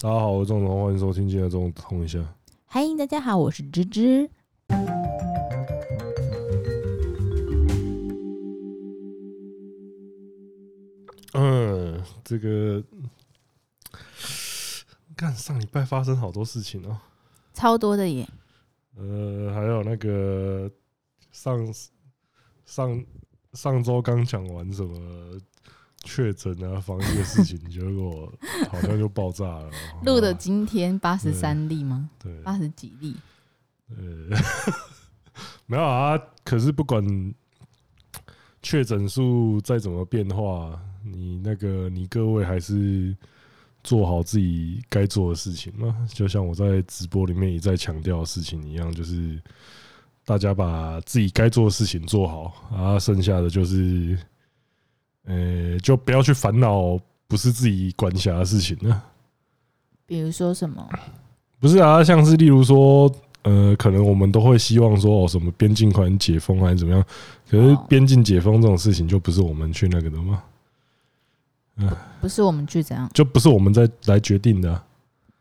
大家好，我是钟子通，欢迎收听今天的钟子通一下。嗨，大家好，我是芝芝。嗯，这个看上礼拜发生好多事情哦，超多的耶。呃，还有那个上上上周刚讲完什么？确诊啊，防疫的事情，结果好像就爆炸了。录的今天八十三例吗？对，八十几例。呃，没有啊。可是不管确诊数再怎么变化，你那个你各位还是做好自己该做的事情嘛。就像我在直播里面一再强调的事情一样，就是大家把自己该做的事情做好，啊，剩下的就是。呃、欸，就不要去烦恼不是自己管辖的事情了。比如说什么？不是啊，像是例如说，呃，可能我们都会希望说，哦，什么边境款解封还是怎么样？可是边境解封这种事情，就不是我们去那个的吗？嗯，不是我们去怎样？就不是我们在来决定的。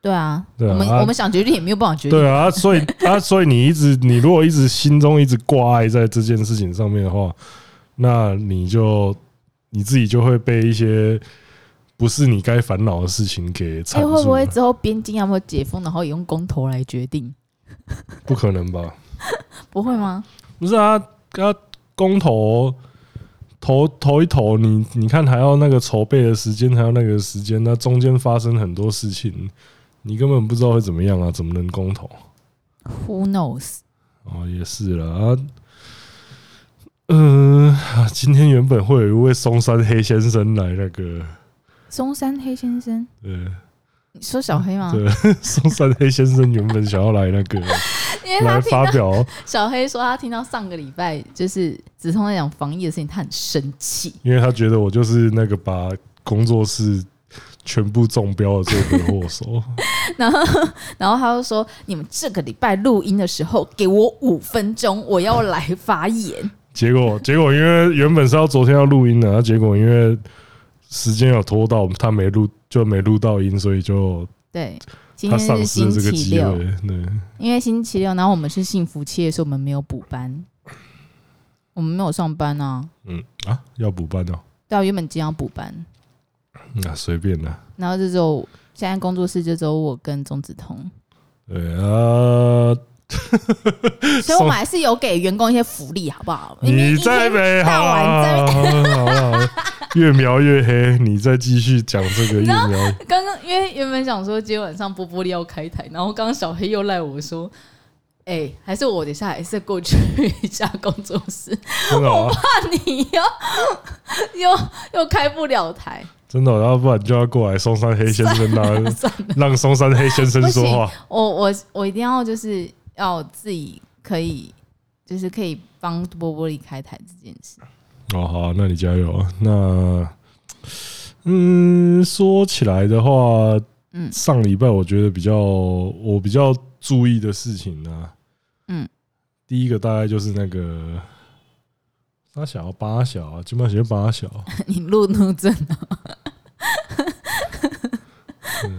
对啊，对啊，我们我们想决定也没有办法决定。对啊，所以啊，所以你一直，你如果一直心中一直挂碍在这件事情上面的话，那你就。你自己就会被一些不是你该烦恼的事情给缠住。会不会之后边境要不要解封，然后也用公投来决定？不可能吧？不会吗？不是啊，要公投投投一投，你你看还要那个筹备的时间，还要那个时间，那中间发生很多事情，你根本不知道会怎么样啊？怎么能公投？Who knows？哦，也是了啊。嗯，今天原本会有一位松山黑先生来那个。松山黑先生，对，你说小黑吗？对，松山黑先生原本想要来那个，来发表。小黑说他听到上个礼拜就是子通在讲防疫的事情，他很生气，因为他觉得我就是那个把工作室全部中标的罪魁祸首。然后，然后他就说：“你们这个礼拜录音的时候，给我五分钟，我要来发言。”结果，结果因为原本是要昨天要录音的，啊，结果因为时间有拖到，他没录就没录到音，所以就对，今天是星期六，对，因为星期六，然后我们是幸福企业，所以我们没有补班，我们没有上班啊。嗯啊，要补班哦。对啊，原本今天要补班，那随便啦。然后这周现在工作室就只有我跟钟子通。对啊。所以，我们还是有给员工一些福利，好不好？你在没好啊？越描越黑，你再继续讲这个越描。刚刚因为原本想说今天晚上波波利要开台，然后刚刚小黑又赖我说：“哎、欸，还是我等下还是过去 一下工作室，我怕你又又又开不了台。”真的，要不然就要过来松山黑先生那让松山黑先生说话。我我我一定要就是。要自己可以，就是可以帮波波离开台这件事。哦，好，那你加油啊！那，嗯，说起来的话，嗯，上礼拜我觉得比较我比较注意的事情呢，嗯，第一个大概就是那个八小八小，基本上是八小。你路怒症啊？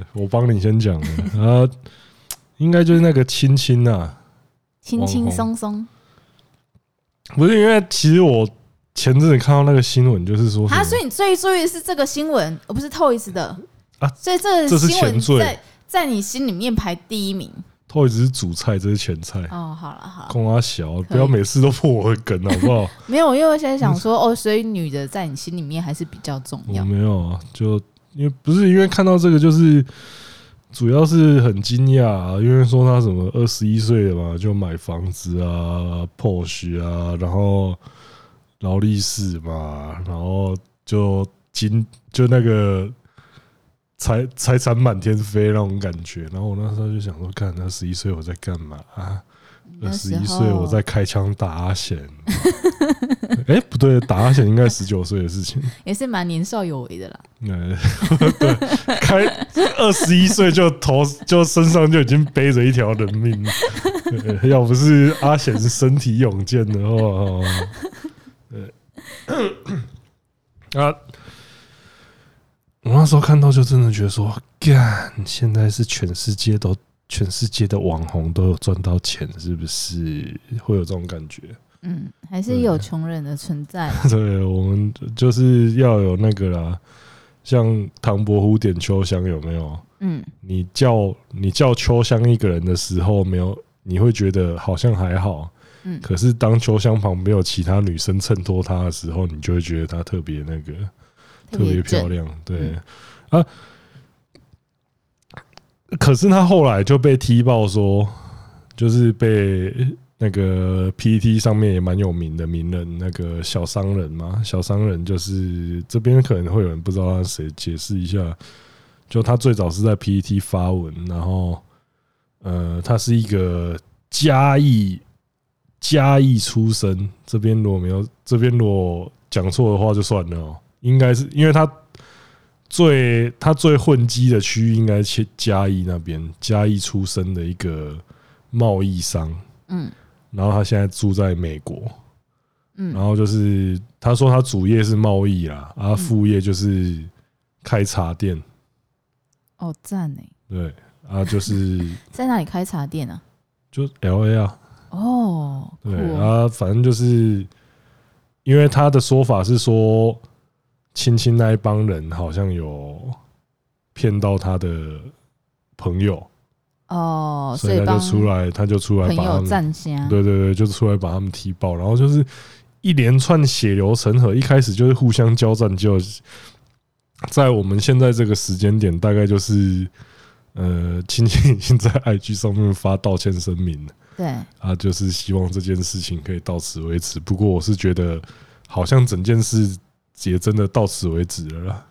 我帮你先讲啊。应该就是那个亲亲呐，轻轻松松。不是因为其实我前阵子看到那个新闻，就是说啊，所以你最注意的是这个新闻，而不是 Toys 的啊。所以这个新闻在在你心里面排第一名。Toys 是主菜，这是前菜。哦，好了好了，空阿小，不要每次都破我的梗好不好？没有，因为我现在想说哦，所以女的在你心里面还是比较重要。没有啊，就因为不是因为看到这个就是。主要是很惊讶啊，因为说他什么二十一岁了嘛，就买房子啊，Porsche 啊，然后劳力士嘛，然后就金就那个财财产满天飞那种感觉，然后我那时候就想说，看他十一岁我在干嘛啊？二十一岁我在开枪打阿贤，哎、欸，不对，打阿贤应该十九岁的事情，也是蛮年少有为的啦。对，开二十一岁就头就身上就已经背着一条人命，要不是阿贤是身体勇健的话，对，啊，我那时候看到就真的觉得说，干，现在是全世界都全世界的网红都有赚到钱，是不是？会有这种感觉？嗯，还是有穷人的存在。对，我们就是要有那个啦，像唐伯虎点秋香有没有？嗯，你叫你叫秋香一个人的时候，没有，你会觉得好像还好。嗯，可是当秋香旁边有其他女生衬托她的时候，你就会觉得她特别那个，特别漂亮。对啊，可是她后来就被踢爆说，就是被那个 PTT 上面也蛮有名的名人，那个小商人嘛，小商人就是这边可能会有人不知道他谁，解释一下。就他最早是在 PTT 发文，然后呃，他是一个嘉义。嘉义出生，这边如果没有，这边如果讲错的话就算了哦。应该是因为他最他最混迹的区域应该是嘉义那边，嘉义出生的一个贸易商。嗯，然后他现在住在美国。嗯，然后就是他说他主业是贸易啦，啊，副业就是开茶店。哦，赞呢。对啊，就是 在哪里开茶店啊？就 LA 啊。哦，对啊，反正就是因为他的说法是说，亲亲那一帮人好像有骗到他的朋友哦，所以他就出来，他就出来把他们，对对对，就出来把他们踢爆，然后就是一连串血流成河，一开始就是互相交战，就在我们现在这个时间点，大概就是呃，亲亲已经在 IG 上面发道歉声明了。对啊，就是希望这件事情可以到此为止。不过我是觉得，好像整件事也真的到此为止了啦。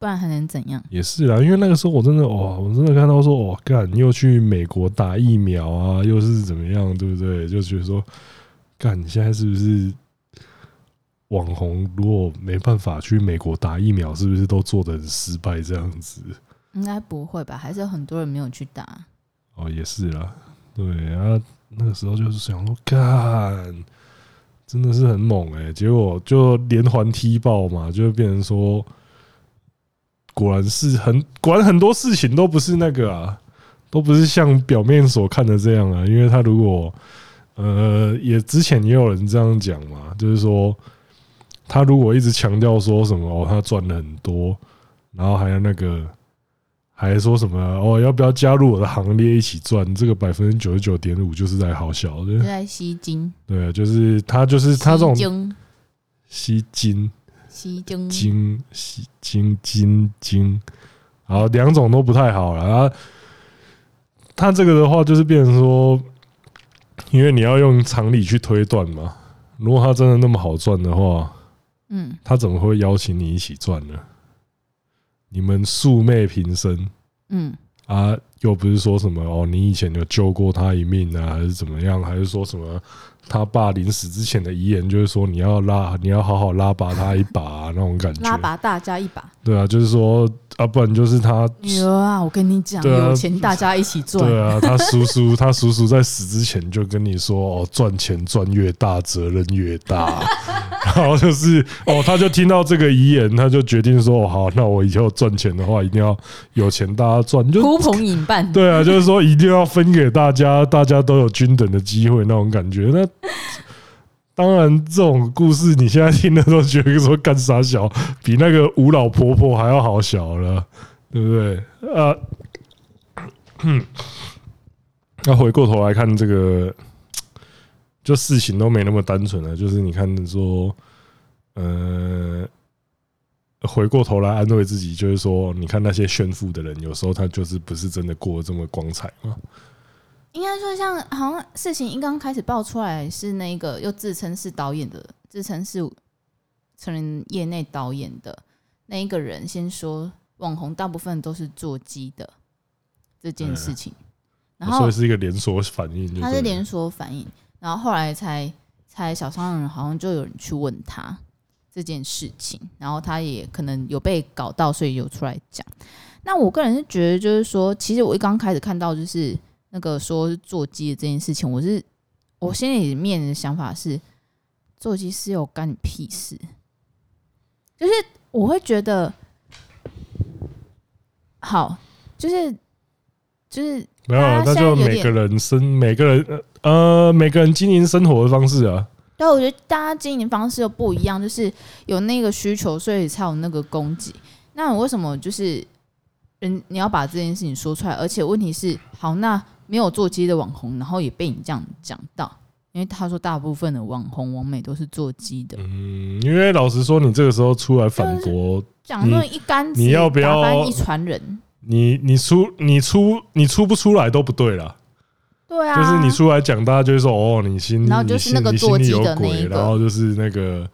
不然还能怎样？也是啦，因为那个时候我真的哇，我真的看到说哇，干你又去美国打疫苗啊，又是怎么样，对不对？就觉得说，干你现在是不是网红？如果没办法去美国打疫苗，是不是都做的很失败这样子？应该不会吧？还是有很多人没有去打。哦，也是啦。对啊，那个时候就是想说，干，真的是很猛哎！结果就连环踢爆嘛，就变成说，果然是很，果然很多事情都不是那个啊，都不是像表面所看的这样啊。因为他如果，呃，也之前也有人这样讲嘛，就是说，他如果一直强调说什么哦，他赚了很多，然后还有那个。还说什么哦？要不要加入我的行列一起赚？这个百分之九十九点五就是在好小的，在吸金。对啊，就是他，就是他这种吸金、吸金、金、吸金、金、金，好两种都不太好了。然后他这个的话，就是变成说，因为你要用常理去推断嘛。如果他真的那么好赚的话，嗯，他怎么会邀请你一起赚呢？你们素昧平生，嗯啊，又不是说什么哦，你以前有救过他一命啊，还是怎么样？还是说什么他爸临死之前的遗言，就是说你要拉，你要好好拉拔他一把，啊，那种感觉，拉拔大家一把。对啊，就是说啊，不然就是他女儿啊，我跟你讲，有钱大家一起赚。对啊，他叔叔，他叔叔在死之前就跟你说哦，赚钱赚越大，责任越大。然后就是哦，他就听到这个遗言，他就决定说：“哦，好，那我以后赚钱的话，一定要有钱大家赚，就呼朋引伴。”对啊，就是说一定要分给大家，大家都有均等的机会那种感觉。那 当然，这种故事你现在听的时候觉得说干啥小，比那个吴老婆婆还要好小了，对不对？啊，那回过头来看这个。就事情都没那么单纯了，就是你看说，呃，回过头来安慰自己，就是说，你看那些炫富的人，有时候他就是不是真的过得这么光彩嘛。应该说，像好像事情一刚开始爆出来，是那个又自称是导演的，自称是成人业内导演的那一个人，先说网红大部分都是做鸡的这件事情，然后所以是一个连锁反应，他是连锁反应。然后后来才才小商人好像就有人去问他这件事情，然后他也可能有被搞到，所以有出来讲。那我个人是觉得，就是说，其实我一刚开始看到就是那个说是做鸡的这件事情，我是我心里面的想法是，做鸡是有干你屁事？就是我会觉得，好，就是就是没有，那就每个人生每个人呃每个人经营生活的方式啊。对，我觉得大家经营方式又不一样，就是有那个需求，所以才有那个供给。那为什么就是人你要把这件事情说出来？而且问题是，好，那没有做鸡的网红，然后也被你这样讲到，因为他说大部分的网红网美都是做鸡的。嗯，因为老实说，你这个时候出来反驳，讲那一竿子，你要不要一船人？你你出你出你出不出来都不对了。对啊，就是你出来讲，大家就会说哦，你心里你心里心里有鬼，然后就是那个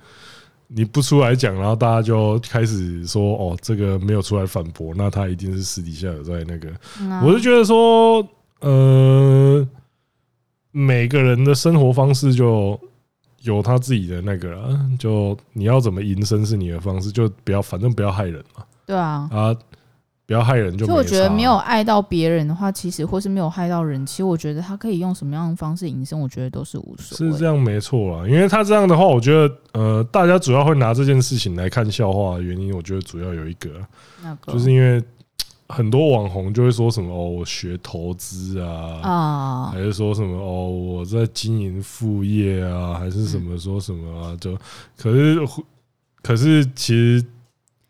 你不出来讲，然后大家就开始说哦，这个没有出来反驳，那他一定是私底下有在那个。我就觉得说，呃，每个人的生活方式就有他自己的那个了，就你要怎么营生是你的方式，就不要反正不要害人嘛。对啊，啊。不要害人就。就我觉得没有爱到别人的话，其实或是没有害到人，其实我觉得他可以用什么样的方式营生，我觉得都是无所谓。是这样没错啊，因为他这样的话，我觉得呃，大家主要会拿这件事情来看笑话的原因，我觉得主要有一个，就是因为很多网红就会说什么哦，我学投资啊，还是说什么哦，我在经营副业啊，还是什么说什么啊，就可是可是其实。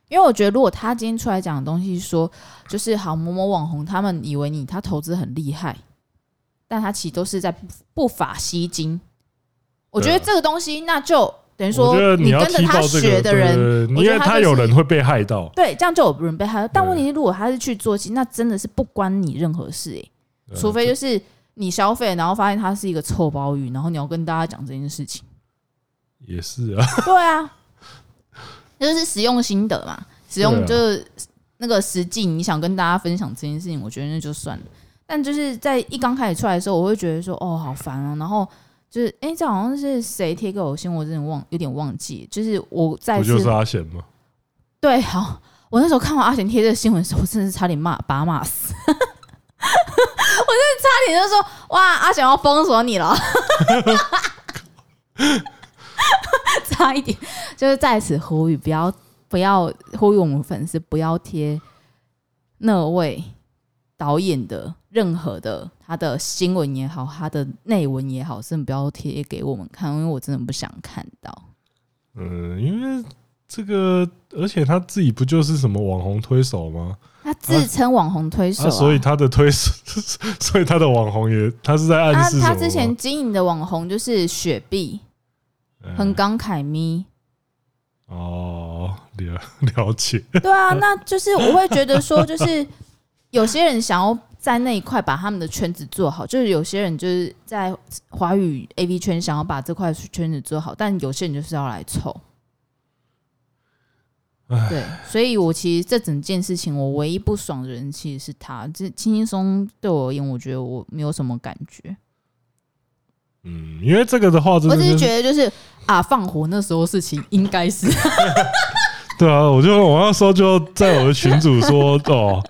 因为我觉得，如果他今天出来讲的东西说，就是好某某网红，他们以为你他投资很厉害，但他其实都是在不法吸金。我觉得这个东西，那就等于说，你跟着他学的人，因为他有人会被害到。对，这样就有人被害到。但问题是，如果他是去做，其实那真的是不关你任何事诶。除非就是你消费，然后发现他是一个臭包鱼，然后你要跟大家讲这件事情。也是啊。对啊。就是使用心得嘛，使用就是那个实际，你想跟大家分享这件事情，我觉得那就算了。但就是在一刚开始出来的时候，我会觉得说，哦，好烦啊。然后就是，哎，这好像是谁贴给我信，我真的忘，有点忘记。就是我在，不就是阿贤吗？对，好，我那时候看完阿贤贴这个新闻的时候，我真的是差点骂，把他骂死。我真的差点就说，哇，阿贤要封锁你了。差一点，就是在此呼吁，不要不要呼吁我们粉丝不要贴那位导演的任何的他的新闻也好，他的内文也好，真的不要贴给我们看，因为我真的不想看到。嗯，因为这个，而且他自己不就是什么网红推手吗？他自称网红推手、啊啊，所以他的推手，所以他的网红也，他是在暗示他，他之前经营的网红就是雪碧。很感慨咪哦，了 了解。对啊，那就是我会觉得说，就是有些人想要在那一块把他们的圈子做好，就是有些人就是在华语 AV 圈想要把这块圈子做好，但有些人就是要来凑。对，所以我其实这整件事情，我唯一不爽的人其实是他。这轻轻松对我而言，我觉得我没有什么感觉。嗯，因为这个的话，就是，我只是觉得就是啊，放火那时候事情应该是，对啊，我就我那时候就在我的群主说哦，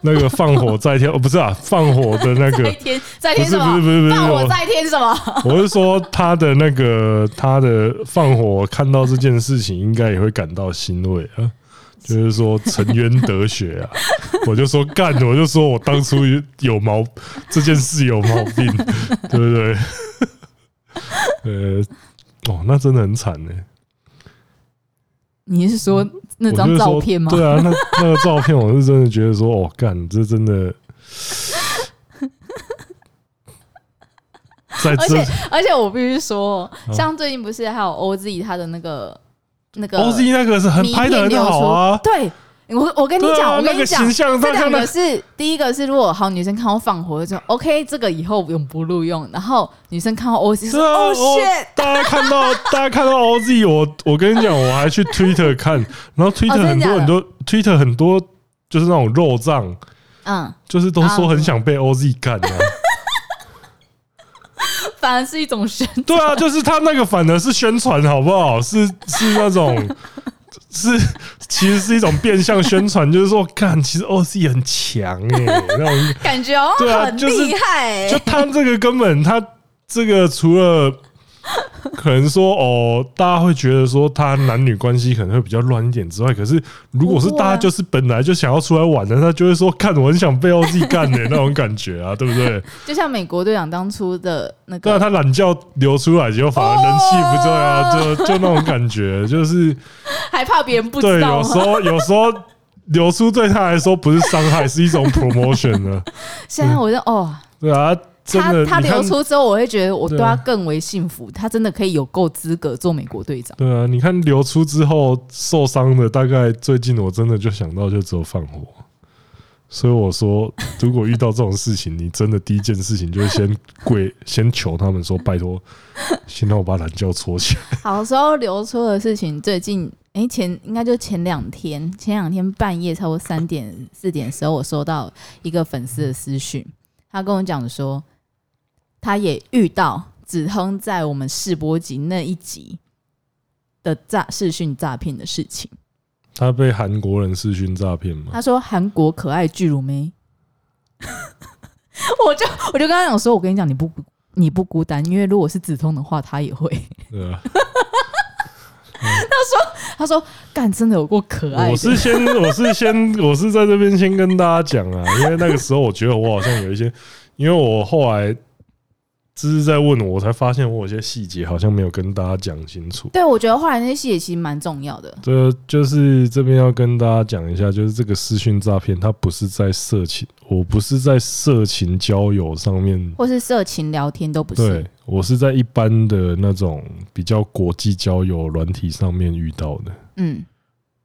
那个放火在天哦，不是啊，放火的那个在天在天什么？不是不是不是放火在天什么？我是说他的那个他的放火看到这件事情，应该也会感到欣慰啊，就是说沉冤得雪啊，我就说干，我就说我当初有毛这件事有毛病，对不对？呃，哦，那真的很惨呢。你是说那张照片吗？对啊，那那个照片，我是真的觉得说，哦，干，这真的。而且而且，我必须说，像最近不是还有 OZ 他的那个那个 OZ 那个是很拍的很好啊，对。我我跟你讲，啊、我跟你讲，这两个是第一个是，如果好女生看到放火就说 OK，这个以后永不录用。然后女生看到 OZ 说哦、oh, shit，大家看到 大家看到 OZ，我我跟你讲，我还去 Twitter 看，然后 Twitter 很多很多、哦、Twitter 很多就是那种肉酱，嗯，就是都说很想被 OZ 干的，反而是一种宣传。对啊，就是他那个反而是宣传，好不好？是是那种。是，其实是一种变相宣传，就是说，看，其实 OC 很强哎、欸，那种感觉哦，对啊，很厉害、欸。就他这个根本，他这个除了 可能说哦，大家会觉得说他男女关系可能会比较乱一点之外，可是如果是大家就是本来就想要出来玩的，他就会说看我很想背后自己干的那种感觉啊，对不对？就像美国队长当初的那个，对啊，他懒觉流出来结果反而人气不对啊，就就那种感觉，就是还怕别人不知道。对，有时候有时候流出对他来说不是伤害，是一种 promotion 呢。现在我就哦，对啊。他他流出之后，我会觉得我对他更为幸福。他真的可以有够资格做美国队长。对啊，你看流出之后受伤的，大概最近我真的就想到就只有放火。所以我说，如果遇到这种事情，你真的第一件事情就是先跪，先求他们说拜托，先让我把懒觉搓起来。好时候流出的事情，最近哎前应该就前两天，前两天半夜差不多三点四点的时候，我收到一个粉丝的私讯，他跟我讲说。他也遇到子亨在我们试播集那一集的诈视讯诈骗的事情。他被韩国人视讯诈骗吗？他说韩国可爱巨乳妹，我就我就跟他讲说，我跟你讲，你不你不孤单，因为如果是子通的话，他也会。对啊。他说他说干真的有过可爱。我是先我是先我是在这边先跟大家讲啊，因为那个时候我觉得我好像有一些，因为我后来。只是在问我，我才发现我有些细节好像没有跟大家讲清楚。对，我觉得后来那些细节其实蛮重要的。这就是这边要跟大家讲一下，就是这个私讯诈骗，它不是在色情，我不是在色情交友上面，或是色情聊天都不是。对，我是在一般的那种比较国际交友软体上面遇到的。嗯，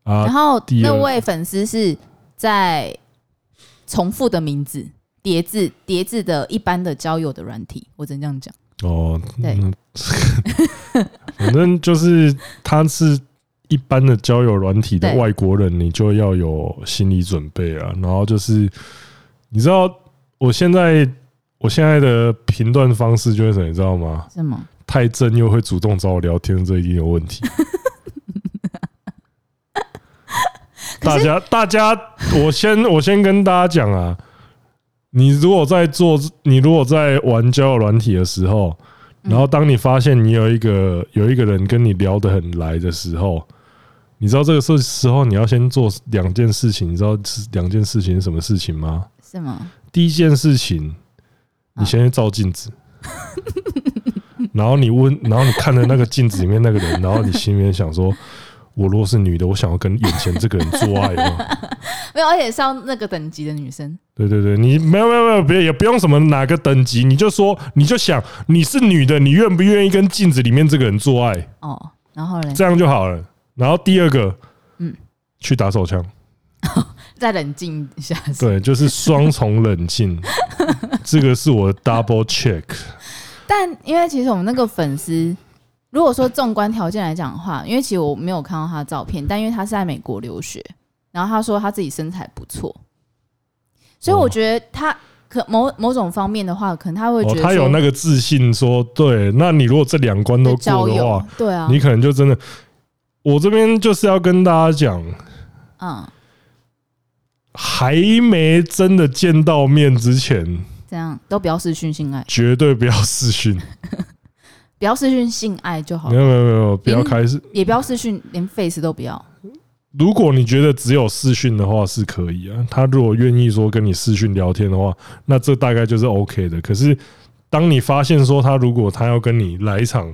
啊，然后那位粉丝是在重复的名字。叠字叠字的一般的交友的软体，我只能这样讲。哦，对，反正就是他是一般的交友软体的外国人，你就要有心理准备啊。然后就是，你知道我现在我现在的评断方式就是什么，你知道吗？什么？太正又会主动找我聊天，这一定有问题。大家，大家，我先我先跟大家讲啊。你如果在做，你如果在玩交友软体的时候，然后当你发现你有一个有一个人跟你聊得很来的时候，你知道这个时时候你要先做两件事情，你知道是两件事情是什么事情吗？是吗？第一件事情，你先去照镜子，然后你问，然后你看着那个镜子里面那个人，然后你心里面想说。我如果是女的，我想要跟眼前这个人做爱吗？没有，而且是要那个等级的女生。对对对，你没有没有没有，别也不用什么哪个等级，你就说你就想你是女的，你愿不愿意跟镜子里面这个人做爱？哦，然后呢？这样就好了。然后第二个，嗯，去打手枪，再冷静一下。对，就是双重冷静。这个是我的 double check。但因为其实我们那个粉丝。如果说纵观条件来讲的话，因为其实我没有看到他的照片，但因为他是在美国留学，然后他说他自己身材不错，所以我觉得他可某某种方面的话，可能他会觉得、哦、他有那个自信说，对，那你如果这两关都过的话，对啊，你可能就真的，我这边就是要跟大家讲，嗯，还没真的见到面之前，这样？都不要试讯性爱，绝对不要试讯。不要私讯性爱就好。没有没有没有，不要开始，也不要私讯，连 face 都不要。如果你觉得只有私讯的话是可以啊，他如果愿意说跟你私讯聊天的话，那这大概就是 OK 的。可是当你发现说他如果他要跟你来一场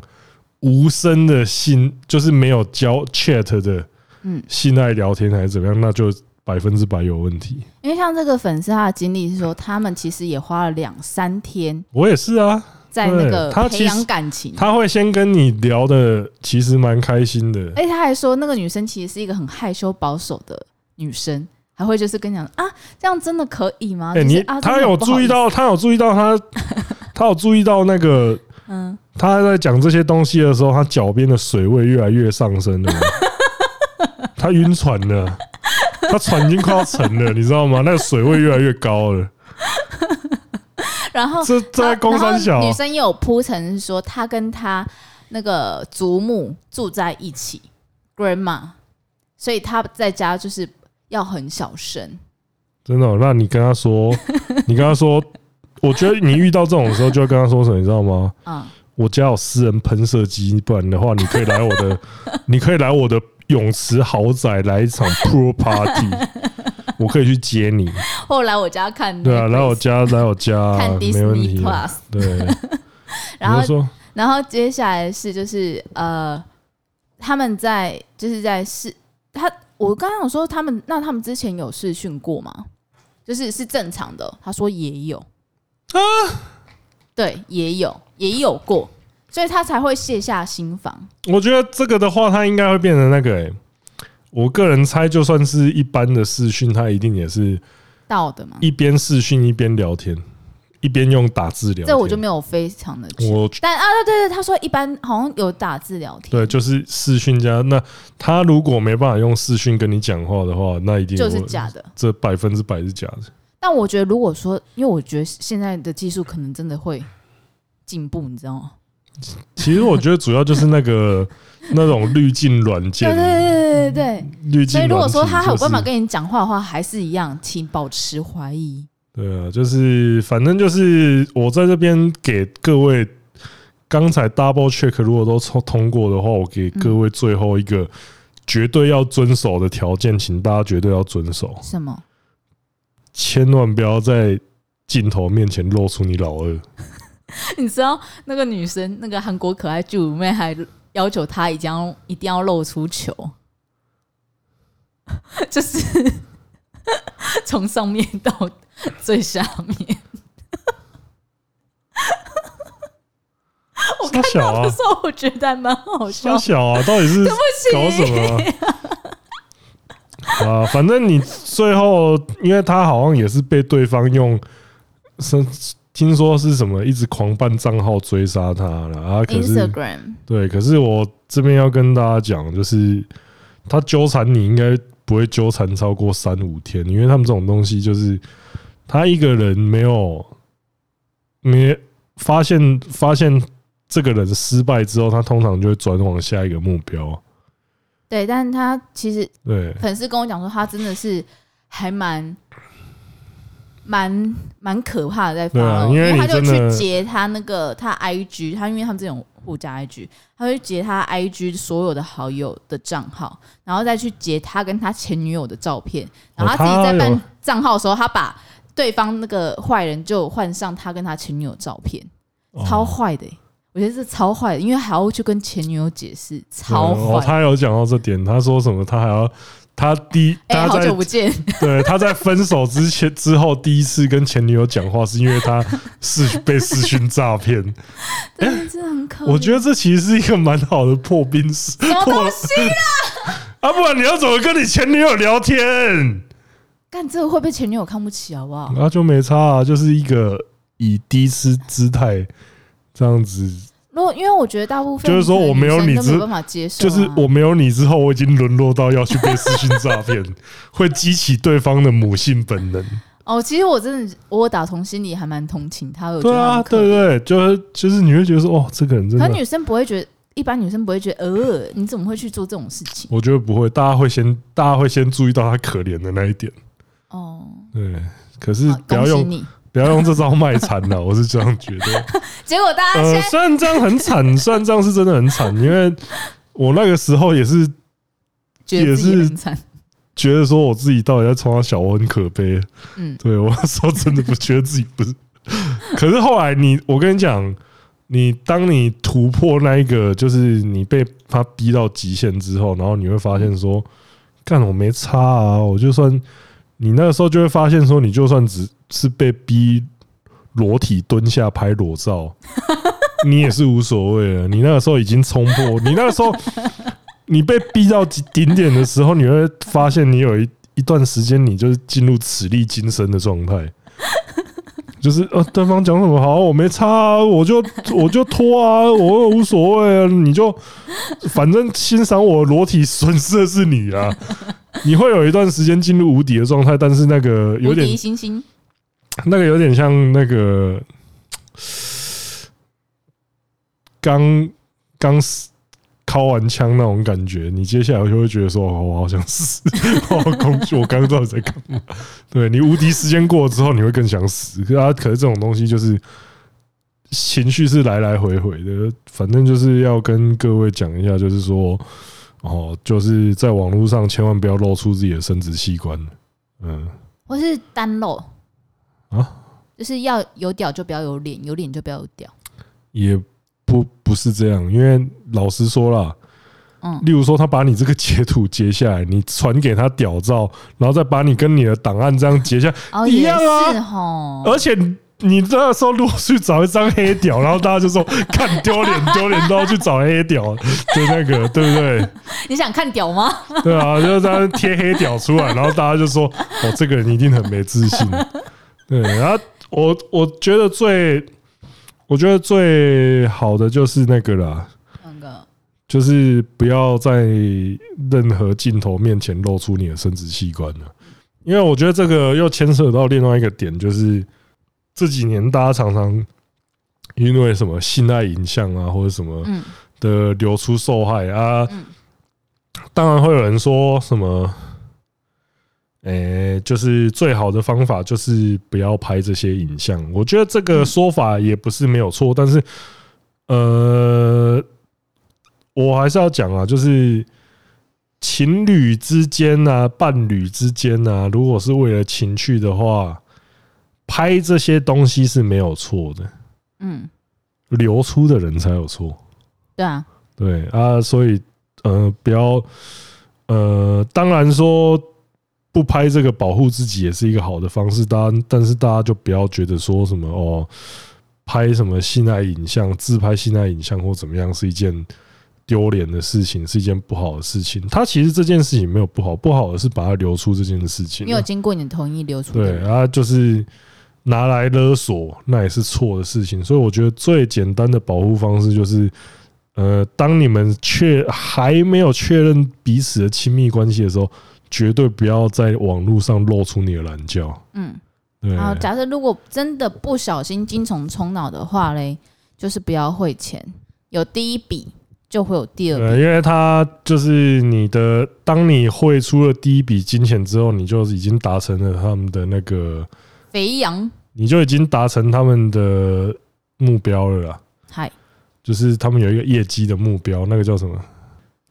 无声的性，就是没有交 chat 的，嗯，性爱聊天还是怎么样，那就百分之百有问题。因为像这个粉丝他的经历是说，他们其实也花了两三天。我也是啊。在那个培养感情，他会先跟你聊的，其实蛮开心的。而且他还说，那个女生其实是一个很害羞保守的女生，还会就是跟你讲啊，这样真的可以吗？哎，你他有注意到，他有注意到他，他有注意到那个，嗯，他在讲这些东西的时候，他脚边的水位越来越上升了，他晕船了，他船已经快要沉了，你知道吗？那个水位越来越高了。然后，这在公三小女生也有铺陈说，她跟她那个祖母住在一起，grandma，所以她在家就是要很小声。真的、哦？那你跟她说，你跟她说，我觉得你遇到这种时候就要跟她说什么，你知道吗？嗯，我家有私人喷射机，不然的话，你可以来我的，你可以来我的泳池豪宅来一场 pool party，我可以去接你，后来我家看，对啊，来我家，来我家，看 Disney Plus，对，然后，然后接下来是就是呃，他们在就是在试他，我刚刚有说他们，那他们之前有试训过吗？就是是正常的，他说也有啊，对，也有也有过，所以他才会卸下心防。我觉得这个的话，他应该会变成那个、欸，我个人猜，就算是一般的视讯，他一定也是到的嘛，一边视讯一边聊天。一边用打字聊天，这我就没有非常的我，但啊对对对，他说一般好像有打字聊天，对，就是视讯加那他如果没办法用视讯跟你讲话的话，那一定就是假的，这百分之百是假的。但我觉得如果说，因为我觉得现在的技术可能真的会进步，你知道吗？其实我觉得主要就是那个 那种滤镜软件，对对对对对对，所以如果说他还有办法跟你讲话的话，还是一样，请保持怀疑。对啊，就是反正就是我在这边给各位刚才 double check，如果都通通过的话，我给各位最后一个绝对要遵守的条件，请大家绝对要遵守。什么？千万不要在镜头面前露出你老二。你知道那个女生，那个韩国可爱剧里面还要求她一定要一定要露出球，就是 从上面到。最下面，我看到的时候，我觉得还蛮好笑。小啊，到底是搞什么？啊，反正你最后，因为他好像也是被对方用，是听说是什么，一直狂办账号追杀他了啊。可是，Instagram 对，可是我这边要跟大家讲，就是他纠缠你，应该不会纠缠超过三五天，因为他们这种东西就是。他一个人没有没发现发现这个人失败之后，他通常就会转往下一个目标。对，但他其实对粉丝跟我讲说，他真的是还蛮蛮蛮可怕的，在发、啊，因为他就去截他那个他 IG，他因为他们这种互加 IG，他会截他 IG 所有的好友的账号，然后再去截他跟他前女友的照片，然后他自己在办账号的时候，他把。对方那个坏人就换上他跟他前女友照片，超坏的、欸，我觉得是超坏的，因为还要去跟前女友解释，超坏。他有讲到这点，他说什么？他还要他第一，哎，好久不见。对，他在分手之前之后第一次跟前女友讲话，是因为他是 被私讯诈骗。很可。我觉得这其实是一个蛮好的破冰式。什么东西啊？啊，不然你要怎么跟你前女友聊天？但这个会被前女友看不起，好不好？那就没差啊，就是一个以低姿姿态这样子。如果因为我觉得大部分就是说我没有你之，就是我没有你之后，我已经沦落到要去被私信诈骗，会激起对方的母性本能。哦，其实我真的，我打从心里还蛮同情他的。对啊，对对，就是就是你会觉得说，哦，这个人真的。可女生不会觉得，一般女生不会觉得，呃，你怎么会去做这种事情？我觉得不会，大家会先，大家会先注意到他可怜的那一点。哦，对，可是不要用不要用这招卖惨了，我是这样觉得。结果大家呃，虽然这样很惨，虽然这样是真的很惨，因为我那个时候也是也是觉得说我自己到底在创小我很可悲。嗯，对我那时候真的不觉得自己不是，可是后来你我跟你讲，你当你突破那一个，就是你被他逼到极限之后，然后你会发现说，干我没差啊，我就算。你那个时候就会发现，说你就算只是被逼裸体蹲下拍裸照，你也是无所谓了。你那个时候已经冲破，你那个时候 你被逼到顶点的时候，你会发现你有一一段时间，你就是进入此力今生的状态。就是呃，对方讲什么好，我没差啊，我就我就脱啊，我无所谓啊，你就反正欣赏我裸体损失的是你啊。你会有一段时间进入无敌的状态，但是那个有点星星，那个有点像那个刚刚尻完枪那种感觉。你接下来就会觉得说：“我好想死，我好恐惧，我刚刚到底在干嘛？”对，你无敌时间过了之后，你会更想死。可是，可是这种东西就是情绪是来来回回的，反正就是要跟各位讲一下，就是说，哦，就是在网络上千万不要露出自己的生殖器官，嗯，我是单露啊，就是要有屌就不要有脸，有脸就不要有屌，也不不是这样，因为老实说啦，嗯，例如说他把你这个截图截下来，你传给他屌照，然后再把你跟你的档案这样截下，哦，一样啊，而且。你那时候如果去找一张黑屌，然后大家就说 看丢脸丢脸都要去找黑屌的那个，对不对？你想看屌吗？对啊，就是他贴黑屌出来，然后大家就说哦，这个人一定很没自信。对，然后我我觉得最我觉得最好的就是那个啦，那个？就是不要在任何镜头面前露出你的生殖器官了，因为我觉得这个又牵涉到另外一个点，就是。这几年大家常常因为什么性爱影像啊，或者什么的流出受害啊，当然会有人说什么，诶，就是最好的方法就是不要拍这些影像。我觉得这个说法也不是没有错，但是呃，我还是要讲啊，就是情侣之间啊，伴侣之间啊，如果是为了情趣的话。拍这些东西是没有错的，嗯，流出的人才有错，对啊，对啊，所以呃，不要呃，当然说不拍这个保护自己也是一个好的方式，当然，但是大家就不要觉得说什么哦，拍什么性爱影像、自拍性爱影像或怎么样是一件丢脸的事情，是一件不好的事情。他其实这件事情没有不好，不好的是把它流出这件事情，没有经过你的同意流出，对啊，就是。拿来勒索，那也是错的事情。所以我觉得最简单的保护方式就是，呃，当你们确还没有确认彼此的亲密关系的时候，绝对不要在网络上露出你的懒觉。嗯，对。然后假设如果真的不小心精虫冲脑的话嘞，就是不要汇钱。有第一笔就会有第二笔，因为他就是你的，当你汇出了第一笔金钱之后，你就已经达成了他们的那个。肥羊，你就已经达成他们的目标了啦。嗨，就是他们有一个业绩的目标，那个叫什么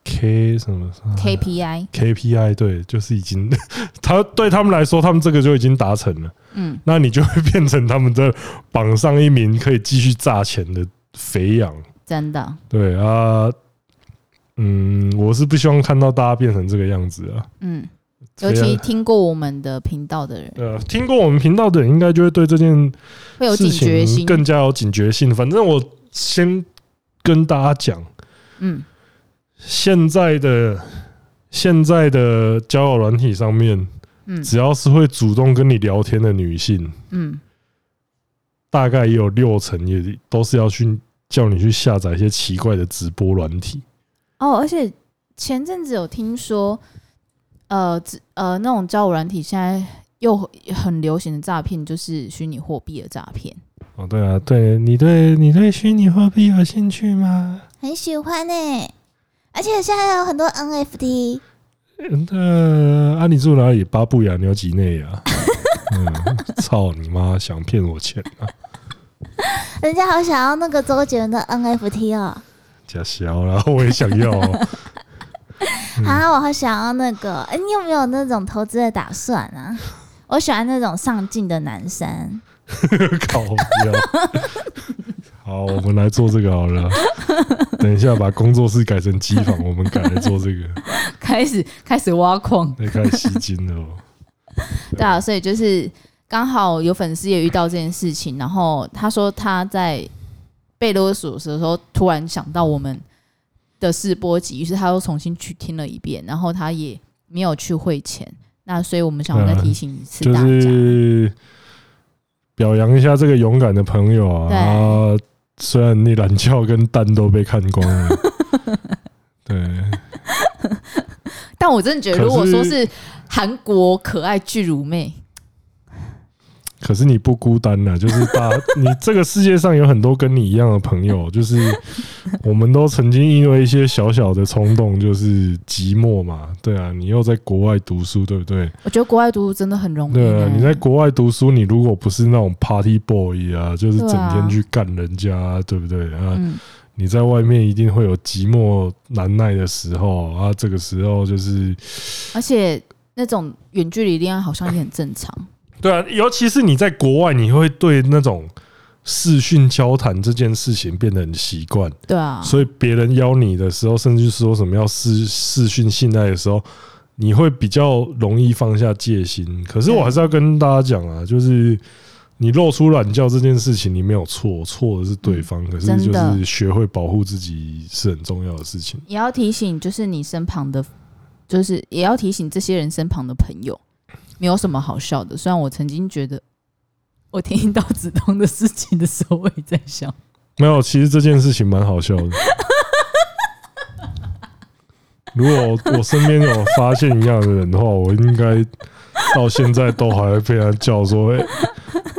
K 什么 KPI？KPI 对，就是已经 他对他们来说，他们这个就已经达成了。嗯，那你就会变成他们的榜上一名，可以继续榨钱的肥羊。真的？对啊，嗯，我是不希望看到大家变成这个样子啊。嗯。尤其听过我们的频道的人，呃，听过我们频道的人，应该就会对这件会有警觉性，更加有警觉性。反正我先跟大家讲，嗯，现在的现在的交友软体上面，嗯，只要是会主动跟你聊天的女性，嗯，大概也有六成也都是要去叫你去下载一些奇怪的直播软体。哦，而且前阵子有听说。呃，呃，那种交友软体现在又很流行的诈骗，就是虚拟货币的诈骗。哦，对啊，对你对你对虚拟货币有兴趣吗？很喜欢呢、欸，而且现在有很多 NFT。嗯，啊，你住哪里？巴布亚纽几内亚。嗯，操你妈！想骗我钱啊？人家好想要那个周杰伦的 NFT 哦。假小了，我也想要。啊，我好想要那个，哎、欸，你有没有那种投资的打算啊？我喜欢那种上进的男生。靠！好，我们来做这个好了。等一下把工作室改成机房，我们改来做这个。开始开始挖矿，开始吸金了。对啊，所以就是刚好有粉丝也遇到这件事情，然后他说他在被勒索的时候，突然想到我们。的试播集，于是他又重新去听了一遍，然后他也没有去汇钱。那所以我们想要再提醒一次大家，就是表扬一下这个勇敢的朋友啊！啊虽然你懒觉跟蛋都被看光了，对，但我真的觉得，如果说是韩国可爱巨乳妹，可是你不孤单呐，就是大 你这个世界上有很多跟你一样的朋友，就是我们都曾经因为一些小小的冲动，就是寂寞嘛，对啊，你又在国外读书，对不对？我觉得国外读书真的很容易。对啊，你在国外读书，你如果不是那种 party boy 啊，就是整天去干人家，对不对啊？你在外面一定会有寂寞难耐的时候啊，这个时候就是，而且那种远距离恋爱好像也很正常。对啊，尤其是你在国外，你会对那种视讯交谈这件事情变得很习惯。对啊，所以别人邀你的时候，甚至说什么要视视讯信赖的时候，你会比较容易放下戒心。可是我还是要跟大家讲啊，就是你露出懒觉这件事情，你没有错，错的是对方。可是就是学会保护自己是很重要的事情。也要提醒，就是你身旁的，就是也要提醒这些人身旁的朋友。没有什么好笑的，虽然我曾经觉得，我听到子东的事情的时候，我也在笑。没有，其实这件事情蛮好笑的。如果我身边有发现一样的人的话，我应该到现在都还会被他叫说：“，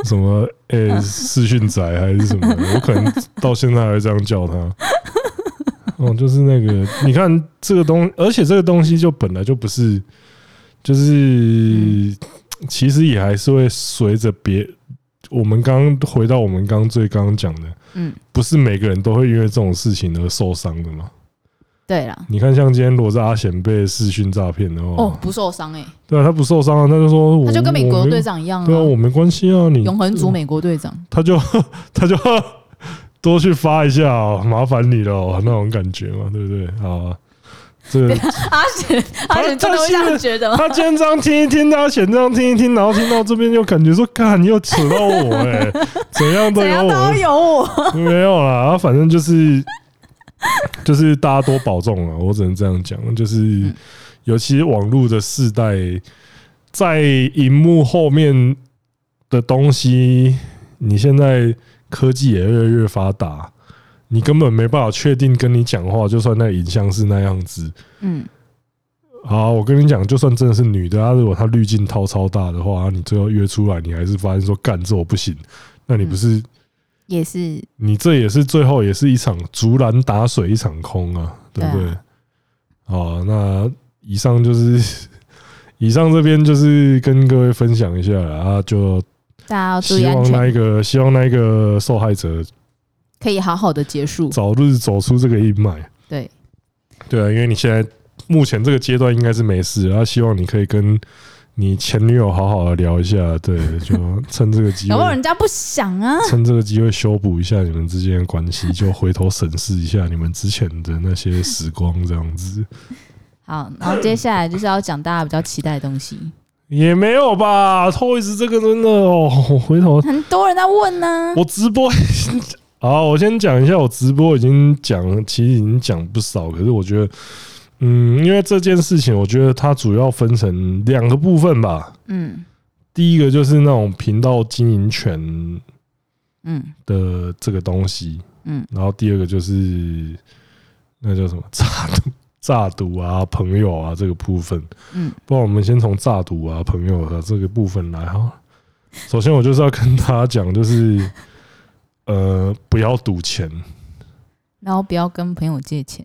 什么哎视讯仔还是什么？”我可能到现在还会这样叫他。哦，就是那个，你看这个东，而且这个东西就本来就不是。就是，其实也还是会随着别，我们刚刚回到我们刚刚最刚刚讲的，嗯，不是每个人都会因为这种事情而受伤的嘛？对啦，你看像今天罗是阿贤被视讯诈骗的话，哦，不受伤哎，对啊，他不受伤啊，他就说，他就跟美国队长一样，啊。对啊，我没关系啊，你永恒族美国队长，他就他就 多去发一下，麻烦你了，那种感觉嘛，对不对？好。这个阿贤，阿贤真的会这样觉得吗？他今天这样听一听，他贤这样听一听，然后听到这边又感觉说：“干，你又扯到我哎、欸，怎样都有我，都有我，没有啦。”反正就是就是大家多保重啊，我只能这样讲。就是尤其网络的世代，在荧幕后面的东西，你现在科技也越来越发达。你根本没办法确定跟你讲话，就算那影像是那样子。嗯，好，我跟你讲，就算真的是女的，啊，如果她滤镜套超大的话，你最后约出来，你还是发现说干这我不行，那你不是也是？你这也是最后也是一场竹篮打水一场空啊，对不对？好，那以上就是 以上这边就是跟各位分享一下啊，就大家希望那一个希望那一个受害者。可以好好的结束，早日走出这个阴霾。对，对啊，因为你现在目前这个阶段应该是没事，然后希望你可以跟你前女友好好的聊一下。对，就趁这个机会，然后人家不想啊，趁这个机会修补一下你们之间的关系，就回头审视一下你们之前的那些时光，这样子。好，然后接下来就是要讲大家比较期待的东西，也没有吧？Toys 这个真的哦，回头很多人在问呢，我直播。好，我先讲一下，我直播已经讲，其实已经讲不少。可是我觉得，嗯，因为这件事情，我觉得它主要分成两个部分吧。嗯，第一个就是那种频道经营权，嗯的这个东西，嗯，然后第二个就是那叫什么诈赌、诈赌啊、朋友啊这个部分，嗯，不然我们先从诈赌啊、朋友的这个部分来哈。首先，我就是要跟大家讲，就是。呃，不要赌钱，然后不要跟朋友借钱。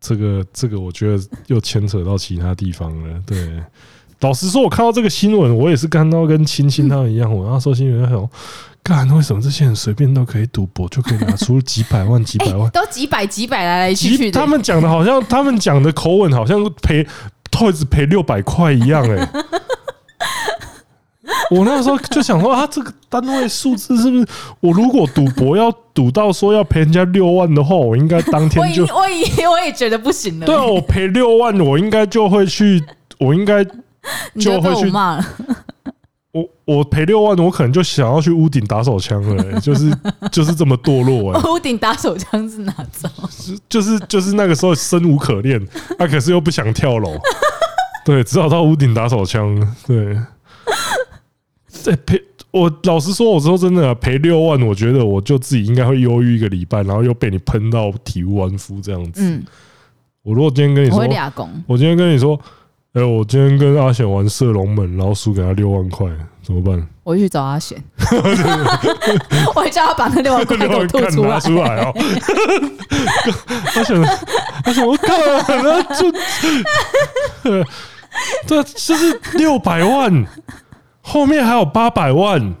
这个，这个，我觉得又牵扯到其他地方了。对，老实说，我看到这个新闻，我也是看到跟青青他们一样。我那时候新闻还有，干，为什么这些人随便都可以赌博，就可以拿出几百万、几百万，都几百、几百来来去去的。他们讲的好像，他们讲的口吻好像赔 Toys 赔六百块一样，哎。我那时候就想说啊，这个单位数字是不是？我如果赌博要赌到说要赔人家六万的话，我应该当天就我也我也觉得不行了。对啊，我赔六万，我应该就会去，我应该就会去骂了。我我赔六万，我可能就想要去屋顶打手枪了，就是就是这么堕落哎。屋顶打手枪是哪招？就是就是那个时候生无可恋，啊，可是又不想跳楼，对，只好到屋顶打手枪，对。在赔我老实说，我说真的赔六万，我觉得我就自己应该会忧郁一个礼拜，然后又被你喷到体无完肤这样子。嗯，我如果今天跟你说，我今天跟你说，哎，我今天跟阿贤玩射龙门，然后输给他六万块，怎么办？我去找阿贤，我会叫他把那六万块给我吐出来。出来哦。阿贤，阿贤，我靠，那就 这就是六百万，后面还有八百万，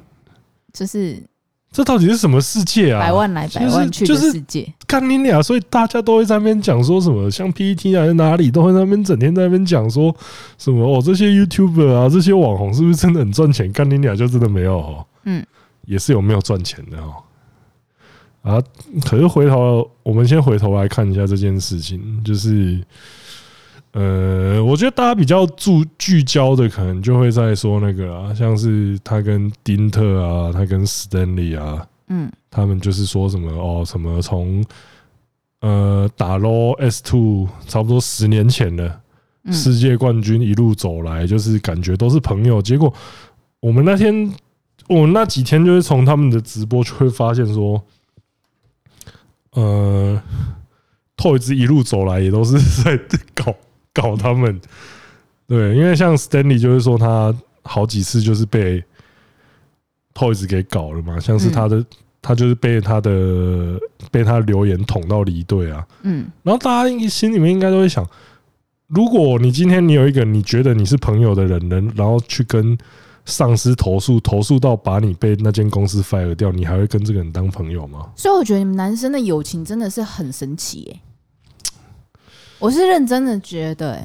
就是。这到底是什么世界啊？百万来百万去的世界，干你俩！所以大家都会在那边讲说什么，像 PPT 还是哪里，都会在那边整天在那边讲说什么哦，这些 YouTuber 啊，这些网红是不是真的很赚钱？干你俩就真的没有哦，嗯，也是有没有赚钱的哦。啊，可是回头我们先回头来看一下这件事情，就是。呃，我觉得大家比较注聚焦的，可能就会在说那个啊，像是他跟丁特啊，他跟 Stanley 啊，嗯，他们就是说什么哦，什么从呃打 low S two 差不多十年前的世界冠军一路走来，就是感觉都是朋友。结果我们那天，我们那几天就是从他们的直播就会发现说，呃，Toyz 一路走来也都是在搞。搞他们，对，因为像 Stanley 就是说他好几次就是被 Toys 给搞了嘛，像是他的他就是被他的被他留言捅到离队啊，嗯，然后大家心里面应该都会想，如果你今天你有一个你觉得你是朋友的人，能然后去跟上司投诉，投诉到把你被那间公司 fire 掉，你还会跟这个人当朋友吗？所以我觉得你们男生的友情真的是很神奇耶。我是认真的觉得、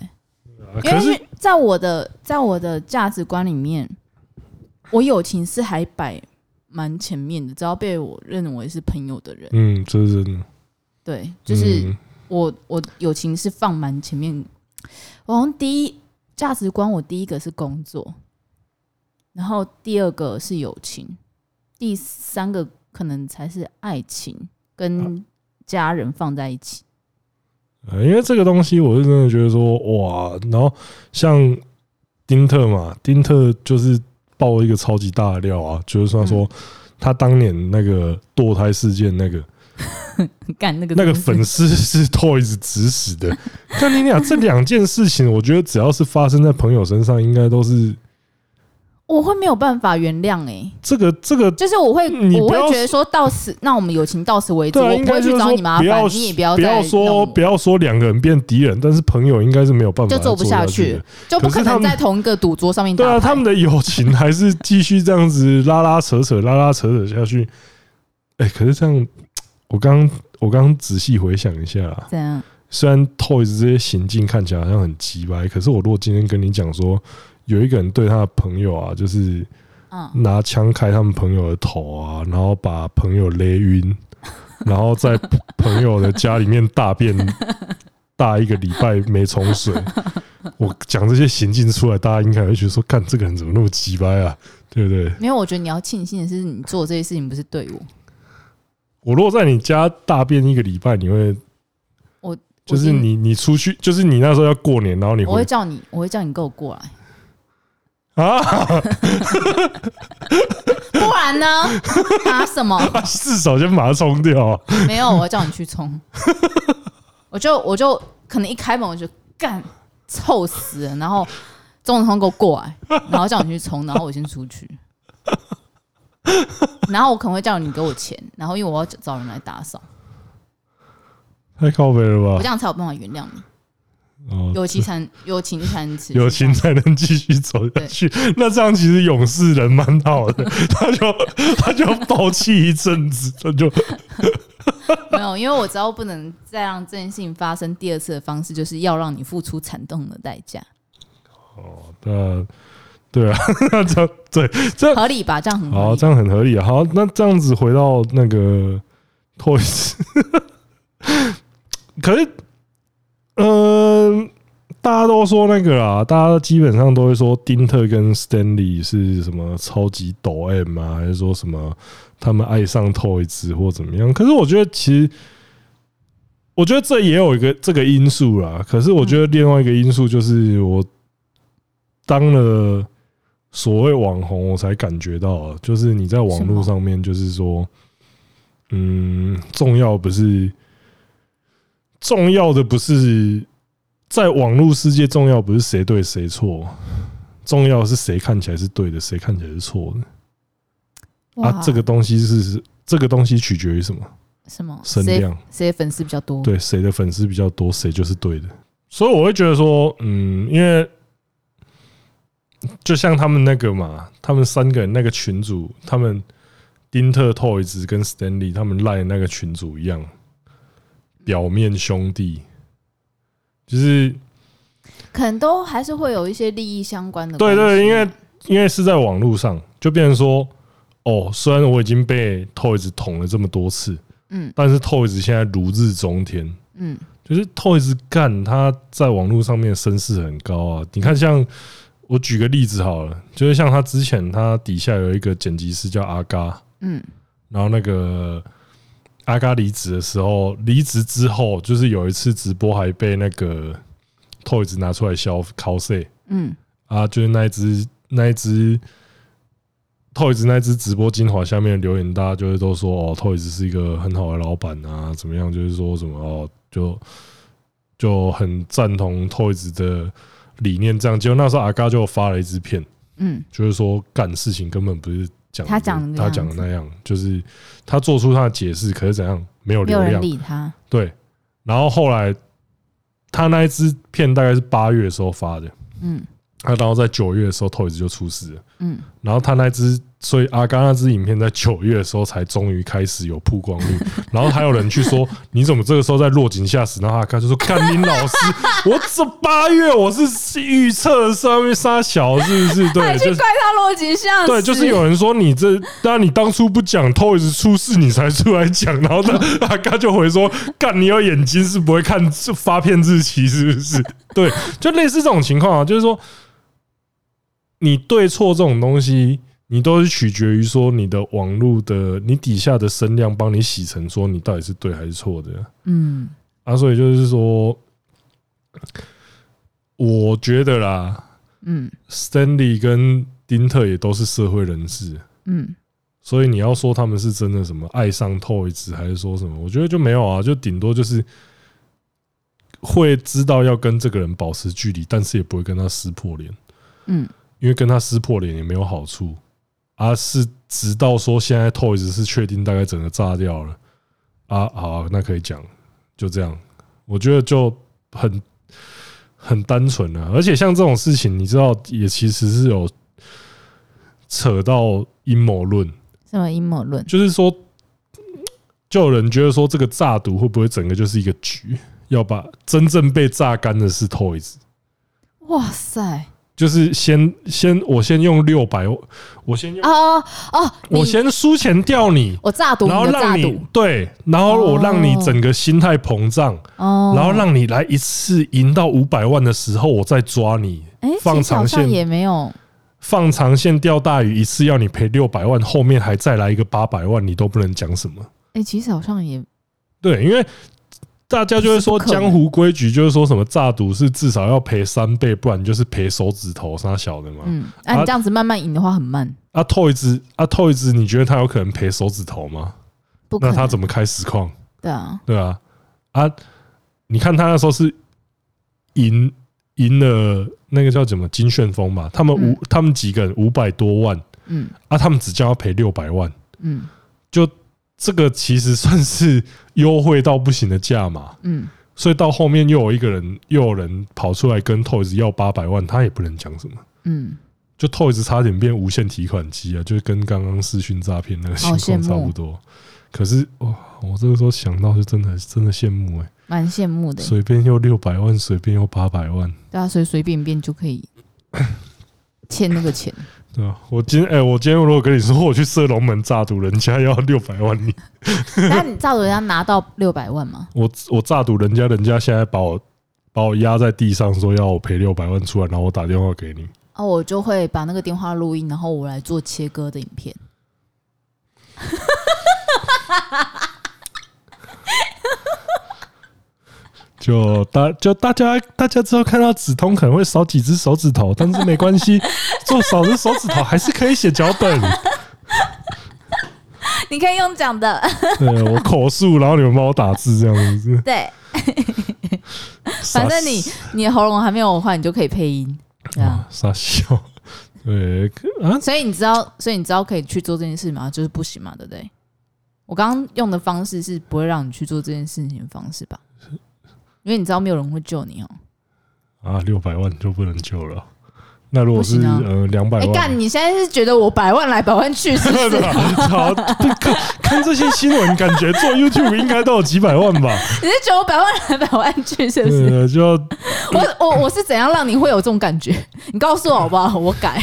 因为在我的在我的价值观里面，我友情是还摆蛮前面的，只要被我认为是朋友的人，嗯，这是真的，对，就是我我友情是放蛮前面。我好像第一价值观，我第一个是工作，然后第二个是友情，第三个可能才是爱情，跟家人放在一起。因为这个东西，我是真的觉得说，哇，然后像丁特嘛，丁特就是爆了一个超级大的料啊，就是说说他当年那个堕胎事件，那个 干那个那个粉丝是 Toys 指使的。但你俩这两件事情，我觉得只要是发生在朋友身上，应该都是。我会没有办法原谅哎，这个这个就是我会我会觉得说到此，那我们友情到此为止，我不会去找你麻烦，你也不要不要说不要说两个人变敌人，但是朋友应该是没有办法就做不下去，就不可能在同一个赌桌上面。对啊，他们的友情还是继续这样子拉拉扯扯拉拉扯扯下去。哎，可是这样，我刚我刚仔细回想一下，怎样虽然 Toys 这些行径看起来好像很奇怪，可是我如果今天跟你讲说。有一个人对他的朋友啊，就是拿枪开他们朋友的头啊，然后把朋友勒晕，然后在朋友的家里面大便 大一个礼拜没冲水。我讲这些行径出来，大家应该会觉得说：“干这个人怎么那么鸡掰啊？”对不对？没有，我觉得你要庆幸的是，你做这些事情不是对我。我如果在你家大便一个礼拜，你会我就是你你出去，就是你那时候要过年，然后你会我会叫你，我会叫你跟我过来。啊！不然呢？拿什么？四手先把它冲掉。没有，我要叫你去冲。我就我就可能一开门我就干，臭死了。然后钟子通给我过来，然后叫你去冲，然后我先出去。然后我可能会叫你给我钱，然后因为我要找人来打扫。太靠北了吧！我这样才有办法原谅你。哦，友情才友情才能持续，友情才能继续走下去。那这样其实勇士人蛮好的，他就他就爆气一阵子，他就 没有，因为我知道不能再让这件事情发生第二次的方式，就是要让你付出惨痛的代价。哦，那对啊，那这样对这合理吧？这样很好，这样很合理啊。好，那这样子回到那个 Toys，可是。嗯，大家都说那个啦，大家基本上都会说丁特跟 Stanley 是什么超级抖 M 啊，还是说什么他们爱上 Toyz 或怎么样？可是我觉得，其实我觉得这也有一个这个因素啦。可是我觉得另外一个因素就是，我当了所谓网红，我才感觉到，就是你在网络上面，就是说，嗯，重要不是。重要的不是在网络世界，重要不是谁对谁错，重要的是谁看起来是对的，谁看起来是错的。啊，这个东西是这个东西取决于什么？什么声量？谁的粉丝比较多？对，谁的粉丝比较多，谁就是对的。所以我会觉得说，嗯，因为就像他们那个嘛，他们三个人那个群主，他们丁特、Toys 跟 Stanley 他们赖那个群主一样，表面兄弟。就是，可能都还是会有一些利益相关的。对对，因为因为是在网络上，就变成说，哦，虽然我已经被 Toys 捅了这么多次，嗯，但是 Toys 现在如日中天，嗯，就是 Toys 干他在网络上面声势很高啊。你看，像我举个例子好了，就是像他之前他底下有一个剪辑师叫阿嘎，嗯，然后那个。阿嘎离职的时候，离职之后，就是有一次直播还被那个 Toys 拿出来消 cos，嗯，啊，就是那一只那一只 Toys 那一只直播精华下面的留言，大家就是都说哦，Toys 是一个很好的老板啊，怎么样？就是说什么哦，就就很赞同 Toys 的理念，这样。结果那时候阿嘎就发了一支片，嗯，就是说干事情根本不是。他讲他讲的那样，就是他做出他的解释，可是怎样没有流量？理他。对，然后后来他那一支片大概是八月的时候发的，嗯，他然后在九月的时候，Toys 就出事了，嗯，然后他那支。所以阿刚那支影片在九月的时候才终于开始有曝光率，然后还有人去说，你怎么这个时候在落井下石？然后阿刚就说：“干林老师，我这八月我是预测上面杀小是不是？对，就怪他落井下石。对，就是有人说你这，当然你当初不讲，Toys 出事你才出来讲，然后他阿刚就回说：干你有眼睛是不会看发片日期是不是？对，就类似这种情况啊，就是说你对错这种东西。”你都是取决于说你的网络的你底下的声量帮你洗成说你到底是对还是错的，嗯，啊，所以就是说，我觉得啦，嗯，Stanley 跟丁特也都是社会人士，嗯，所以你要说他们是真的什么爱上 Toys 还是说什么，我觉得就没有啊，就顶多就是会知道要跟这个人保持距离，但是也不会跟他撕破脸，嗯，因为跟他撕破脸也没有好处。啊，是直到说现在 Toys 是确定大概整个炸掉了啊，好啊，那可以讲，就这样，我觉得就很很单纯啊，而且像这种事情，你知道，也其实是有扯到阴谋论。什么阴谋论？就是说，就有人觉得说，这个炸毒会不会整个就是一个局，要把真正被榨干的是 Toys。哇塞！就是先先我先用六百，我先用哦哦，我先输钱钓你，我炸赌，然后让你对，然后我让你整个心态膨胀，哦，然后让你来一次赢到五百万的时候，我再抓你，放长线也没有，放长线钓大鱼，一次要你赔六百万，后面还再来一个八百万，你都不能讲什么。哎，其实好像也对，因为。大家就会说江湖规矩，就是说什么诈赌是至少要赔三倍，不然就是赔手指头，啥小的嘛。嗯，啊，你这样子慢慢赢的话很慢。啊，Toys，啊，Toys，你觉得他有可能赔手指头吗？不，那他怎么开实况？对啊，对啊，啊，你看他那时候是赢赢了那个叫什么金旋风嘛，他们五他们几个人五百多万，嗯，啊，他们只叫要赔六百万，嗯，就。这个其实算是优惠到不行的价嘛，嗯，所以到后面又有一个人，又有人跑出来跟 Toys 要八百万，他也不能讲什么，嗯，就 Toys 差点变无限提款机啊，就跟刚刚视讯诈骗那个情况差不多。可是哇，我这个时候想到是真的，真的羡慕哎，蛮羡慕的，随便又六百万，随便又八百万，对啊，随随便便就可以欠那个钱。对啊，我今天哎、欸，我今天如果跟你说我去射龙门炸赌，人家要六百万，你 那你炸赌人家拿到六百万吗？我我炸赌人家，人家现在把我把我压在地上，说要我赔六百万出来，然后我打电话给你。哦，我就会把那个电话录音，然后我来做切割的影片。就大就大家大家之后看到指通可能会少几只手指头，但是没关系，做少只手指头还是可以写脚本。你可以用讲的，对我口述，然后你们帮我打字这样子。对，反正你你的喉咙还没有的话，你就可以配音，这样傻笑。对啊，所以你知道，所以你知道可以去做这件事吗？就是不行嘛，对不对？我刚刚用的方式是不会让你去做这件事情的方式吧？因为你知道没有人会救你哦。啊，六百万就不能救了。那如果是、啊、呃两百万，哎干！你现在是觉得我百万来百万去是不是？好，看看这些新闻，感觉做 YouTube 应该都有几百万吧？你是觉得我百万来百万去是不是？就我我我是怎样让你会有这种感觉？你告诉我好不好？我改。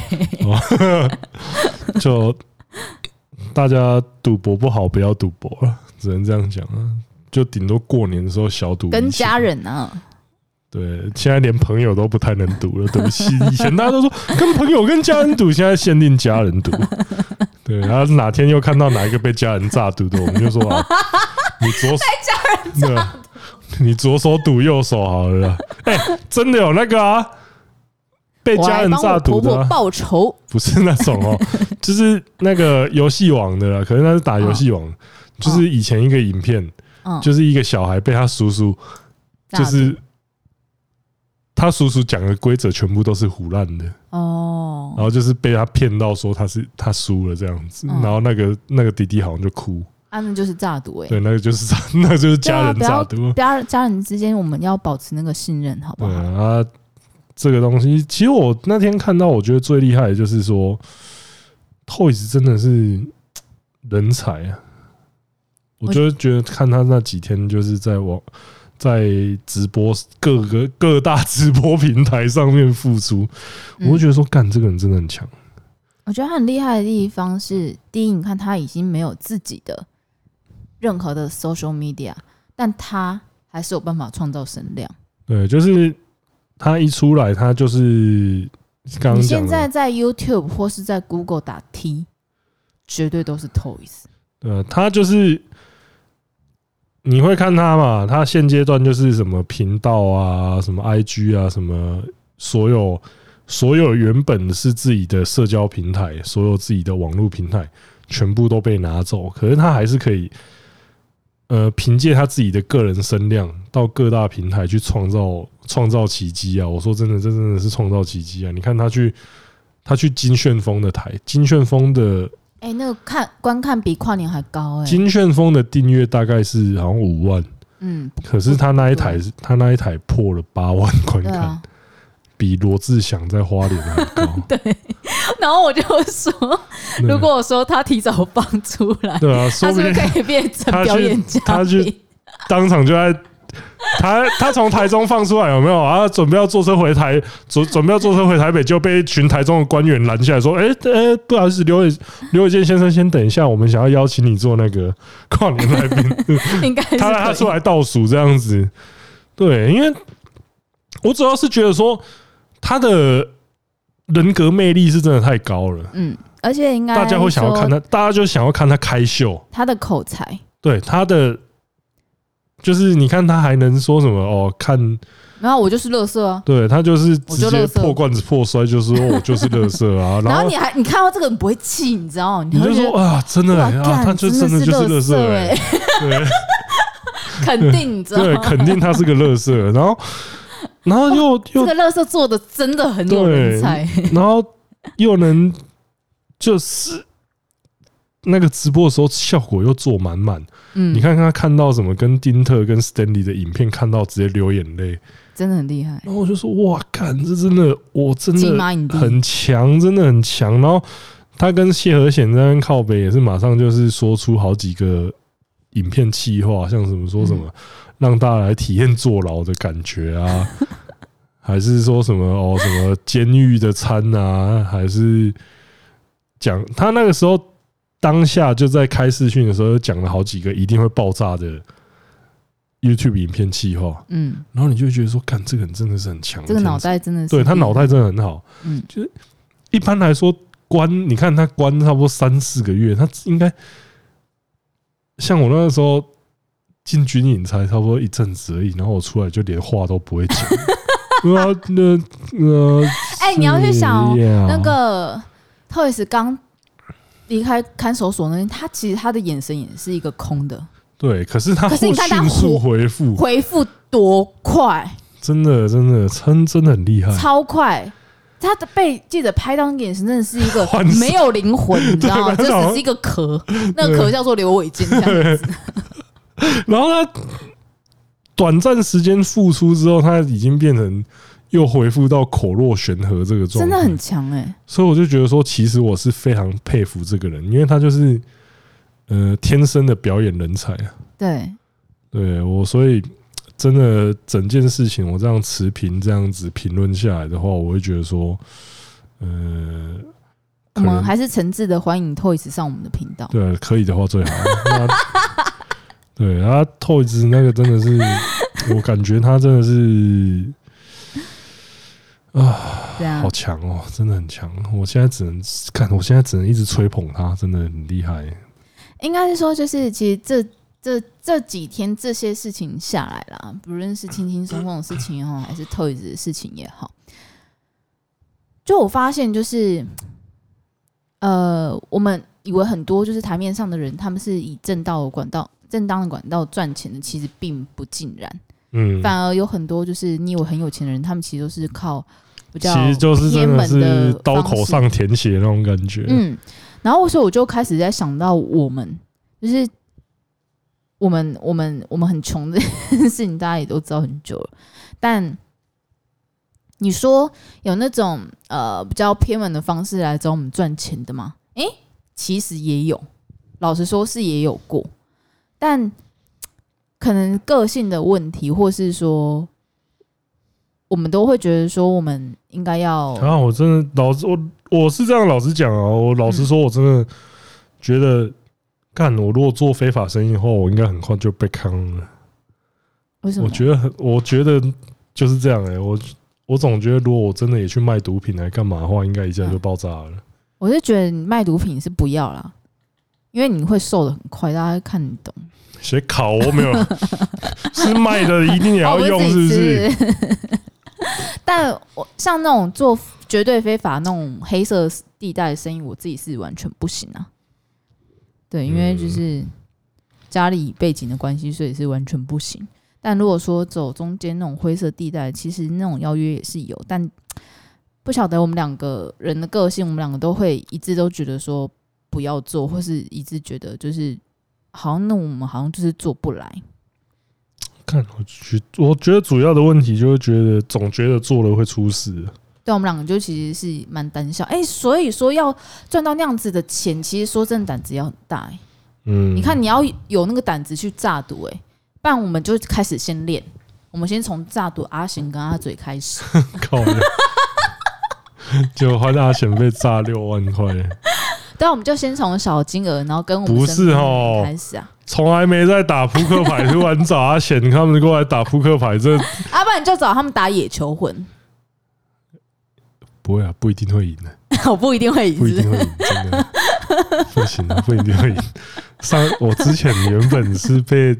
就大家赌博不好，不要赌博了，只能这样讲啊。就顶多过年的时候小赌，跟家人啊。对，现在连朋友都不太能赌了，对不起。以前大家都说跟朋友、跟家人赌，现在限定家人赌。对，然后哪天又看到哪一个被家人诈赌的，我们就说啊，你左手被家人诈，你左手赌右手好了。哎，真的有那个啊，被家人诈赌的报仇，不是那种哦，就是那个游戏王的啦，可是那是打游戏王，就是以前一个影片，就是一个小孩被他叔叔，就是。他叔叔讲的规则全部都是胡乱的。哦，然后就是被他骗到说他是他输了这样子，然后那个那个弟弟好像就哭，啊，那就是诈赌哎，对，那个就是诈，那个就是家人诈赌，家家人之间我们要保持那个信任，好不好？啊，这个东西其实我那天看到，我觉得最厉害的就是说，Toys 真的是人才啊，我就觉得看他那几天就是在网。在直播各个各大直播平台上面付出，我就觉得说，干这个人真的很强。我觉得他很厉害的地方是，第一，你看他已经没有自己的任何的 social media，但他还是有办法创造声量。对，就是他一出来，他就是刚你现在在 YouTube 或是在 Google 打 T，绝对都是 Toys。对，他就是。你会看他嘛？他现阶段就是什么频道啊，什么 IG 啊，什么所有所有原本是自己的社交平台，所有自己的网络平台，全部都被拿走。可是他还是可以，呃，凭借他自己的个人声量，到各大平台去创造创造奇迹啊！我说真的，这真的是创造奇迹啊！你看他去，他去金旋风的台，金旋风的。哎、欸，那个看观看比跨年还高哎、欸！金旋风的订阅大概是好像五万，嗯，可是他那一台，他那一台破了八万观看，啊、比罗志祥在花莲还高。对，然后我就说，如果我说他提早放出来，对啊，他是不是可以变成表演嘉宾？他去当场就在。他他从台中放出来有没有啊？准备要坐车回台，准准备要坐车回台北，就被一群台中的官员拦下来说：“哎、欸、哎、欸，不好意思，刘伟刘伟健先生，先等一下，我们想要邀请你做那个跨年来宾。”应该他他出来倒数这样子，对，因为我主要是觉得说他的人格魅力是真的太高了，嗯，而且应该大家会想要看他，大家就想要看他开秀，他的口才，对他的。就是你看他还能说什么哦？看，然后我就是乐色啊！对他就是直接破罐子破摔，就是说我就是乐色啊！然后你还你看到这个人不会气，你知道吗？你就说啊，真的啊，他就真的就是乐色哎！对，肯定你知道吗？对，肯定他是个乐色。然后，然后又又这个乐色做的真的很有人才，然后又能就是。那个直播的时候效果又做满满，嗯，你看看他看到什么，跟丁特跟 Stanley 的影片看到直接流眼泪，真的很厉害。然后我就说哇，看这真的，我真的很强，真的很强。然后他跟谢和弦在那边靠北也是马上就是说出好几个影片企划，像什么说什么让大家来体验坐牢的感觉啊，还是说什么哦什么监狱的餐啊，还是讲他那个时候。当下就在开视讯的时候，讲了好几个一定会爆炸的 YouTube 影片计划，嗯，然后你就会觉得说，干这个人真的是很强，这个脑袋真的是，对他脑袋真的很好，嗯，就是一般来说关，你看他关差不多三四个月，他应该像我那个时候进军营才差不多一阵子而已，然后我出来就连话都不会讲，啊，那呃，哎，你要去想那个 Toys 刚。离开看守所那天，他其实他的眼神也是一个空的。对，可是他可是你看他迅速回复，回复多快，真的真的真真的很厉害，超快。他的被记者拍到那个眼神，真的是一个 没有灵魂，你知道吗？这只是一个壳，那个壳叫做刘伟健这样子。然后他短暂时间复出之后，他已经变成又回复到口若悬河这个状态，真的很强哎、欸。所以我就觉得说，其实我是非常佩服这个人，因为他就是呃天生的表演人才啊。对，对我所以。真的整件事情，我这样持平这样子评论下来的话，我会觉得说，呃，我们还是诚挚的欢迎 Toys 上我们的频道。对，可以的话最好。对，然后 Toys 那个真的是，我感觉他真的是啊，对啊，好强哦，真的很强。我现在只能看，我现在只能一直吹捧他，真的很厉害。应该是说，就是其实这。这这几天这些事情下来啦，不论是轻轻松松的事情也好，还是 Toys 的事情也好，就我发现，就是呃，我们以为很多就是台面上的人，他们是以正道的管道、正当的管道赚钱的，其实并不尽然。嗯，反而有很多就是你以为很有钱的人，他们其实都是靠比较偏门的刀口上舔血那种感觉。嗯，然后所以我就开始在想到我们就是。我们我们我们很穷的事情，大家也都知道很久了。但你说有那种呃比较偏门的方式来找我们赚钱的吗？诶、欸，其实也有，老实说是也有过。但可能个性的问题，或是说我们都会觉得说，我们应该要啊，我真的老实我我是这样老实讲啊，我老实说，我真的觉得。干！我如果做非法生意的话，我应该很快就被坑了。为什么？我觉得很，我觉得就是这样哎、欸。我我总觉得，如果我真的也去卖毒品来干嘛的话，应该一下就爆炸了。我是觉得你卖毒品是不要啦，因为你会瘦的很快，大家会看得懂。谁考我没有？是卖的一定也要用，是不是？但我像那种做绝对非法那种黑色地带的生意，我自己是完全不行啊。对，因为就是家里背景的关系，所以是完全不行。但如果说走中间那种灰色地带，其实那种邀约也是有，但不晓得我们两个人的个性，我们两个都会一致都觉得说不要做，或是一致觉得就是好像那我们好像就是做不来。看，我觉我觉得主要的问题就是觉得总觉得做了会出事。对，我们两个就其实是蛮胆小，哎、欸，所以说要赚到那样子的钱，其实说真的胆子要很大，哎，嗯，你看你要有那个胆子去炸赌，哎，不然我们就开始先练，我们先从炸赌阿贤跟阿嘴开始，靠了，就换阿贤被炸六万块，对，我们就先从小金额，然后跟我们不是哦开始啊，从来没在打扑克牌，突然找阿贤他们过来打扑克牌，这，要、啊、不然你就找他们打野球魂。不会啊，不一定会赢的。我 不一定会赢，不一定会赢，真的不行啊，不一定会赢。上我之前原本是被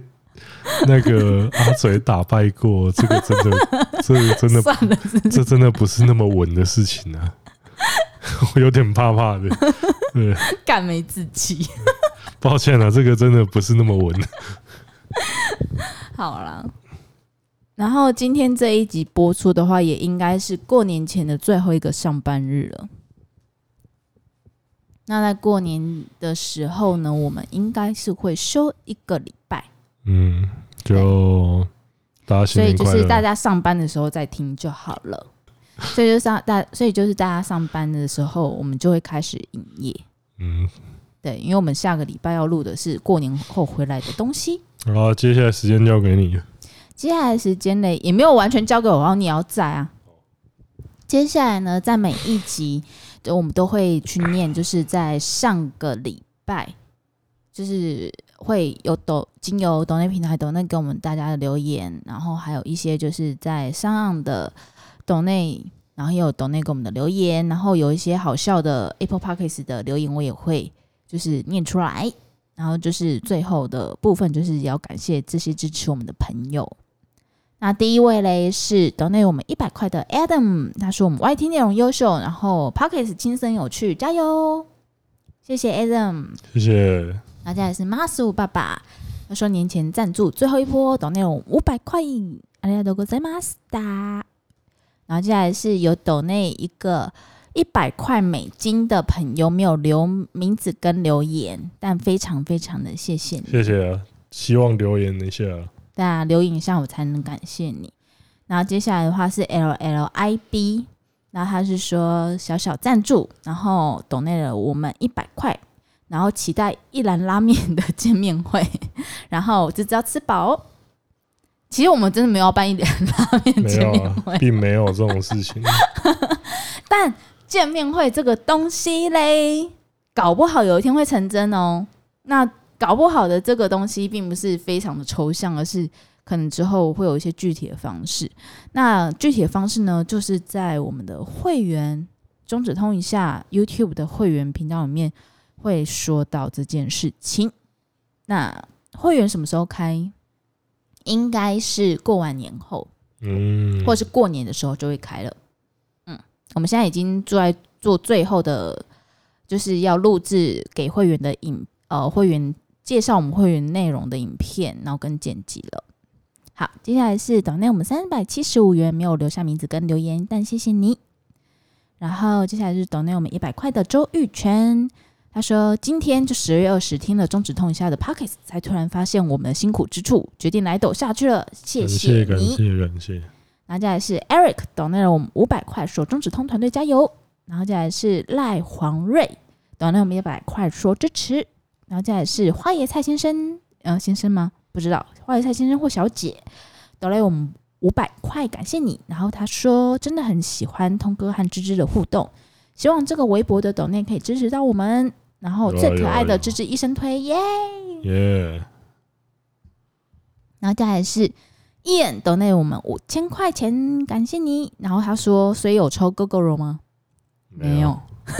那个阿嘴打败过，这个真的，这个真的，这真的不是那么稳的事情啊。我有点怕怕的，对，干没自己。抱歉了，这个真的不是那么稳。好了。然后今天这一集播出的话，也应该是过年前的最后一个上班日了。那在过年的时候呢，我们应该是会休一个礼拜。嗯，就大家，所以就是大家上班的时候再听就好了。所以就上大，所以就是大家上班的时候，我们就会开始营业。嗯，对，因为我们下个礼拜要录的是过年后回来的东西。好，接下来时间交给你。接下来时间内也没有完全交给我，然后你要在啊。接下来呢，在每一集，就我们都会去念，就是在上个礼拜，就是会有抖经由抖内平台抖内给我们大家的留言，然后还有一些就是在上岸的抖内，然后也有抖内给我们的留言，然后有一些好笑的 Apple Podcast 的留言，我也会就是念出来。然后就是最后的部分，就是要感谢这些支持我们的朋友。那第一位嘞是 donate 我们一百块的 Adam，他说我们 YT 内容优秀，然后 Podcast 轻松有趣，加油！谢谢 Adam，谢谢。那接下来是 Masu 爸爸，他说年前赞助最后一波，抖内容五百块，阿里阿多哥在马斯达。然后接下来是有抖内一个一百块美金的朋友，没有留名字跟留言，但非常非常的谢谢你，谢谢啊，希望留言一下，对啊，留言一下我才能感谢你。然后接下来的话是 L L I B，然后他是说小小赞助，然后懂内了我们一百块。然后期待一兰拉面的见面会，然后就只要吃饱。其实我们真的没有要办一兰拉面见面会，啊，并没有这种事情。但见面会这个东西嘞，搞不好有一天会成真哦。那搞不好的这个东西，并不是非常的抽象，而是可能之后会有一些具体的方式。那具体的方式呢，就是在我们的会员中止通一下 YouTube 的会员频道里面。会说到这件事情，那会员什么时候开？应该是过完年后，嗯，或者是过年的时候就会开了。我们现在已经做在做最后的，就是要录制给会员的影，呃，会员介绍我们会员内容的影片，然后跟剪辑了。好，接下来是抖内我们三百七十五元，没有留下名字跟留言，但谢谢你。然后接下来是抖内我们一百块的周玉泉。他说：“今天就十二月二十，听了中止痛一下的 pockets，才突然发现我们的辛苦之处，决定来抖下去了。谢谢你，感谢感谢。然后接下来是 Eric 抖内了我们五百块，说中指通团队加油。然后接下来是赖黄瑞抖内我们一百块，说支持。然后接下来是花椰菜先生，呃，先生吗？不知道，花椰菜先生或小姐抖内我们五百块，感谢你。然后他说真的很喜欢通哥和芝芝的互动，希望这个微博的抖内可以支持到我们。”然后最可爱的芝芝医生推耶耶，然后接下来是 Ian 抖内我们五千块钱，感谢你。然后他说，所以有抽 Gogoro 吗？没有。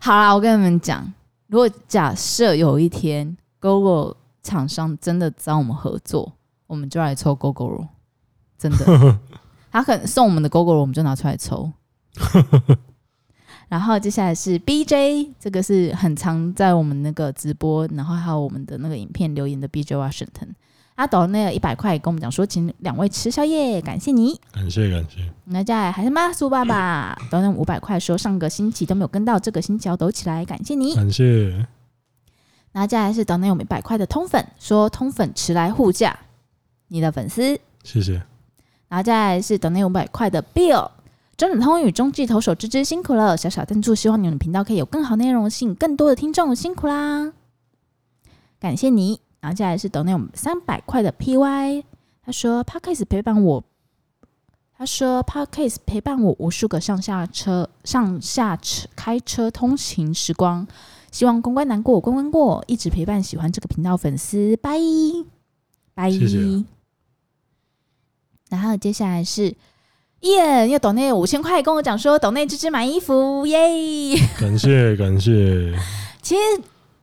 好啦，我跟你们讲，如果假设有一天 Gogoro 厂商真的找我们合作，我们就来抽 Gogoro，真的。他可能送我们的 Gogoro，我们就拿出来抽。然后接下来是 BJ，这个是很常在我们那个直播，然后还有我们的那个影片留言的 BJ Washington，他抖那个一百块跟我们讲说，请两位吃宵夜，感谢你，感谢感谢。那接下来还是马苏爸爸抖那五百块说，上个星期都没有跟到，这个星期要抖起来，感谢你，感谢。然后接下来是抖那我们一百块的通粉说，通粉迟来护驾，你的粉丝，谢谢。然后接下来是抖那五百块的 Bill。中指通与中继投手芝芝辛苦了，小小赞助，希望你们的频道可以有更好内容，吸引更多的听众，辛苦啦！感谢你。然后接下来是抖内我们三百块的 PY，他说 Podcast 陪伴我，他说 Podcast 陪伴我无数个上下车、上下车开车通勤时光，希望关关难过关关过，一直陪伴喜欢这个频道粉丝，拜拜。谢谢。然后接下来是。耶！又抖内五千块，跟我讲说抖内芝芝买衣服，耶！感谢感谢。其实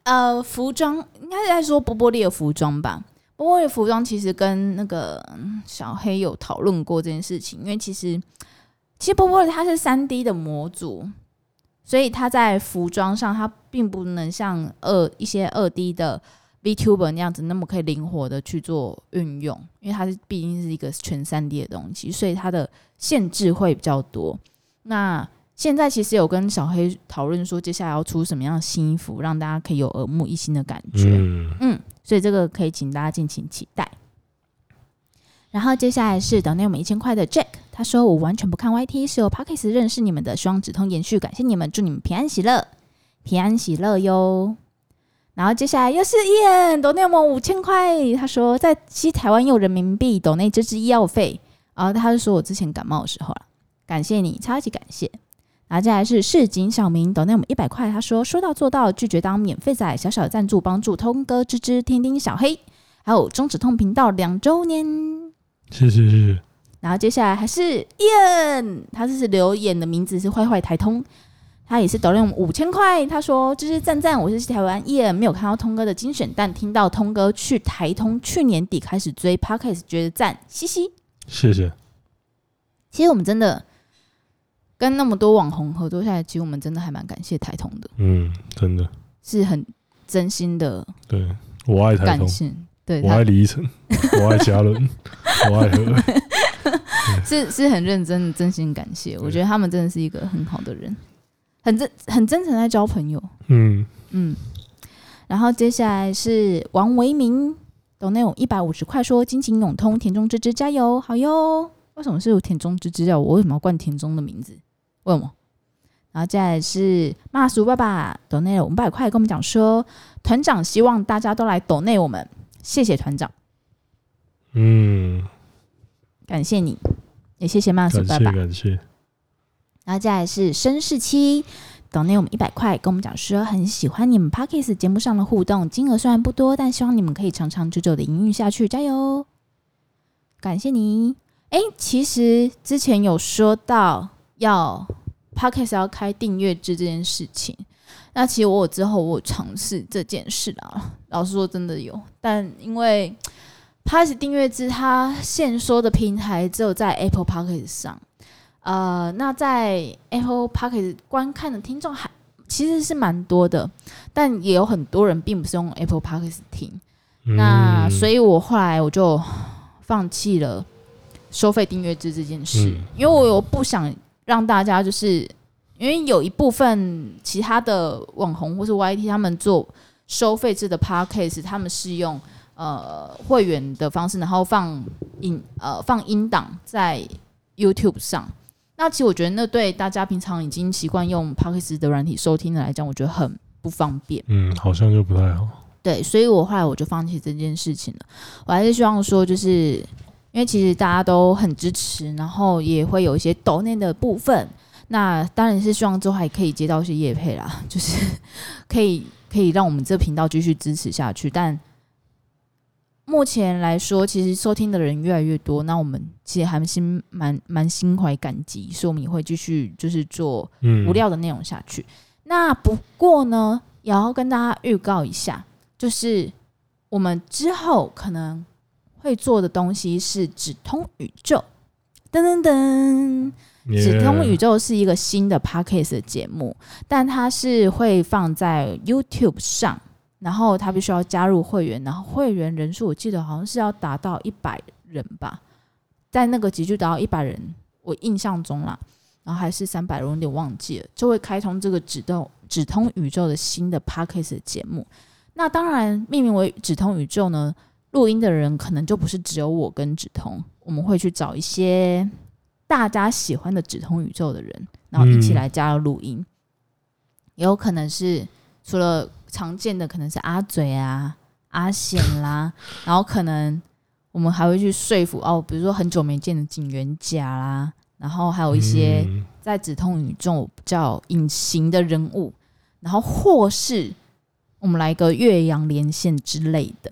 呃，服装应该是在说波波利的服装吧？波波利的服装其实跟那个小黑有讨论过这件事情，因为其实其实波波利它是三 D 的模组，所以它在服装上它并不能像二一些二 D 的。VTuber 那样子，那么可以灵活的去做运用，因为它是毕竟是一个全三 D 的东西，所以它的限制会比较多。那现在其实有跟小黑讨论说，接下来要出什么样的新衣服，让大家可以有耳目一新的感觉。嗯，嗯，所以这个可以请大家敬请期待。然后接下来是抖内我们一千块的 Jack，他说我完全不看 YT，是由 Podcast 认识你们的，希望指通延续，感谢你们，祝你们平安喜乐，平安喜乐哟。然后接下来又是 Ian 抖内我们五千块，他说在西台湾用人民币抖内这支医药费，然后他就说我之前感冒的时候了，感谢你，超级感谢。然后接下来是市井小明抖内我们一百块，他说说到做到，拒绝当免费仔，小小的赞助帮助通哥芝芝天丁小黑，还有中止痛频道两周年，谢谢谢谢。然后接下来还是 Ian，他这是留言的名字是坏坏台通。他也是抖音五千块，他说：“就是赞赞，我是台湾艺人，没有看到通哥的精选，但听到通哥去台通，去年底开始追 Podcast，觉得赞，嘻嘻。”谢谢。其实我们真的跟那么多网红合作下来，其实我们真的还蛮感谢台通的。嗯，真的是很真心的，对我爱台通，对，我爱李依晨，我爱嘉伦，我爱何，是是很认真的真心感谢，我觉得他们真的是一个很好的人，很真很真诚在交朋友，嗯嗯。然后接下来是王维明，抖内一百五十块说金情永通，田中芝芝加油，好哟。为什么是有田中芝芝啊？我为什么要冠田中的名字？为什么？然后接下来是骂俗爸爸抖内五百块，跟我们讲说团长希望大家都来抖内我们，谢谢团长。嗯，感谢你，也谢谢骂俗爸爸，感谢。然后接下来是绅士七。抖内我们一百块，跟我们讲说很喜欢你们 Podcast 节目上的互动，金额虽然不多，但希望你们可以长长久久的营运下去，加油！感谢你。哎，其实之前有说到要 Podcast 要开订阅制这件事情，那其实我之后我尝试这件事啦。老实说，真的有，但因为 Podcast 订阅制它限缩的平台只有在 Apple Podcast 上。呃，那在 Apple Podcast 观看的听众还其实是蛮多的，但也有很多人并不是用 Apple Podcast 听。嗯、那所以我后来我就放弃了收费订阅制这件事，嗯、因为我我不想让大家就是因为有一部分其他的网红或是 YT 他们做收费制的 Podcast，他们是用呃会员的方式，然后放音呃放音档在 YouTube 上。那其实我觉得，那对大家平常已经习惯用 Podcast 的软体收听的来讲，我觉得很不方便。嗯，好像就不太好。对，所以我后来我就放弃这件事情了。我还是希望说，就是因为其实大家都很支持，然后也会有一些抖内的部分。那当然是希望之后还可以接到一些业配啦，就是可以 可以让我们这频道继续支持下去。但目前来说，其实收听的人越来越多，那我们其实还心蛮蛮心怀感激，所以我们也会继续就是做无料的内容下去。嗯、那不过呢，也要跟大家预告一下，就是我们之后可能会做的东西是指通宇宙，噔噔噔，指通宇宙是一个新的 Podcast 的节目，但它是会放在 YouTube 上。然后他必须要加入会员，然后会员人数我记得好像是要达到一百人吧，在那个集聚达到一百人，我印象中啦，然后还是三百人，有点忘记了，就会开通这个指动指通宇宙的新的 Podcast 节目。那当然命名为指通宇宙呢，录音的人可能就不是只有我跟指通，我们会去找一些大家喜欢的指通宇宙的人，然后一起来加入录音，嗯、也有可能是除了。常见的可能是阿嘴啊、阿显啦，然后可能我们还会去说服哦，比如说很久没见的警员甲啦，然后还有一些在止痛宇宙比较隐形的人物，然后或是我们来个岳阳连线之类的，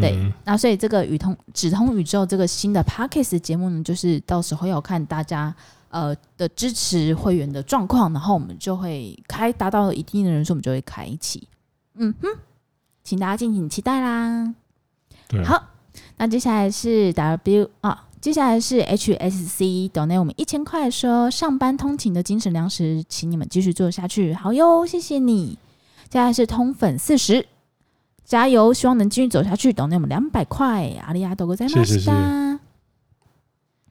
对，那所以这个宇通止通宇宙这个新的 Podcast 节目呢，就是到时候要看大家。呃的支持会员的状况，然后我们就会开达到一定的人数，我们就会开启。嗯哼，请大家敬请期待啦。对好，那接下来是 W 啊，接下来是 HSC 等内我们一千块，说上班通勤的精神粮食，请你们继续做下去。好哟，谢谢你。接下来是通粉四十，加油，希望能继续走下去。等内我们两百块，阿里亚多哥在吗？谢谢。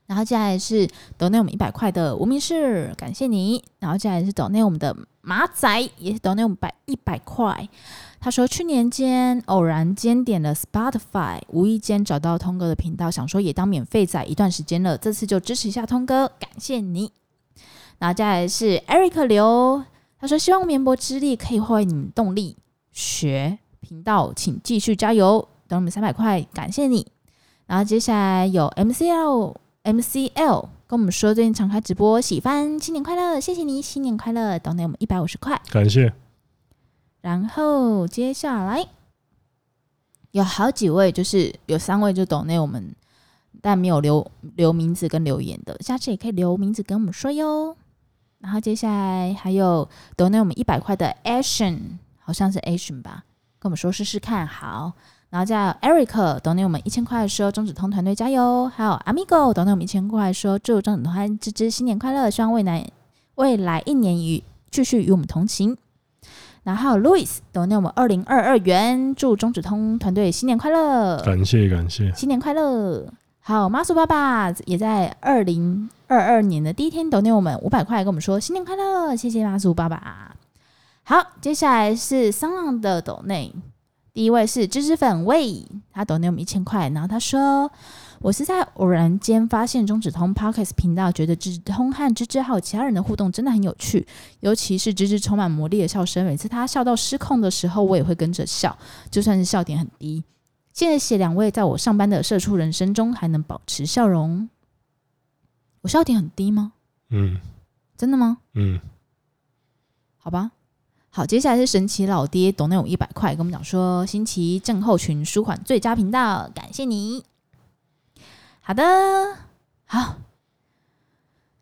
然后接下来是抖内我们一百块的无名氏，感谢你。然后接下来是抖内我们的马仔，也是抖内我们百一百块。他说去年间偶然间点了 Spotify，无意间找到通哥的频道，想说也当免费仔一段时间了，这次就支持一下通哥，感谢你。然后接下来是 Eric 刘，他说希望绵薄之力可以化为你们动力，学频道请继续加油，等我们三百块，感谢你。然后接下来有 MCL。MCL 跟我们说最近常开直播，喜欢新年快乐，谢谢你，新年快乐，抖内我们一百五十块，感谢。然后接下来有好几位，就是有三位就抖内我们，但没有留留名字跟留言的，下次也可以留名字跟我们说哟。然后接下来还有抖内我们一百块的 Action，好像是 Action 吧，跟我们说试试看，好。然后叫 Eric 抖内我们一千块，说中指通团队加油。还有 Amigo 抖内我们一千块，说祝中指通团芝芝新年快乐，希望未来未来一年与继续与我们同行。然后还有 Louis 抖内我们二零二二元，祝中指通团队新年快乐！感谢感谢，新年快乐！好，马叔爸爸也在二零二二年的第一天抖内我们五百块，跟我们说新年快乐，谢谢马叔爸爸。好，接下来是桑浪的抖内，第一位是芝芝粉味，他抖内我们一千块，然后他说。我是在偶然间发现中指通 Podcast 频道，觉得中指通和芝芝还有其他人的互动真的很有趣，尤其是芝芝充满魔力的笑声，每次他笑到失控的时候，我也会跟着笑，就算是笑点很低。谢谢两位在我上班的社畜人生中还能保持笑容。我笑点很低吗？嗯，真的吗？嗯，好吧。好，接下来是神奇老爹，董内我一百块，跟我们讲说星期一症候群舒缓最佳频道，感谢你。好的，好，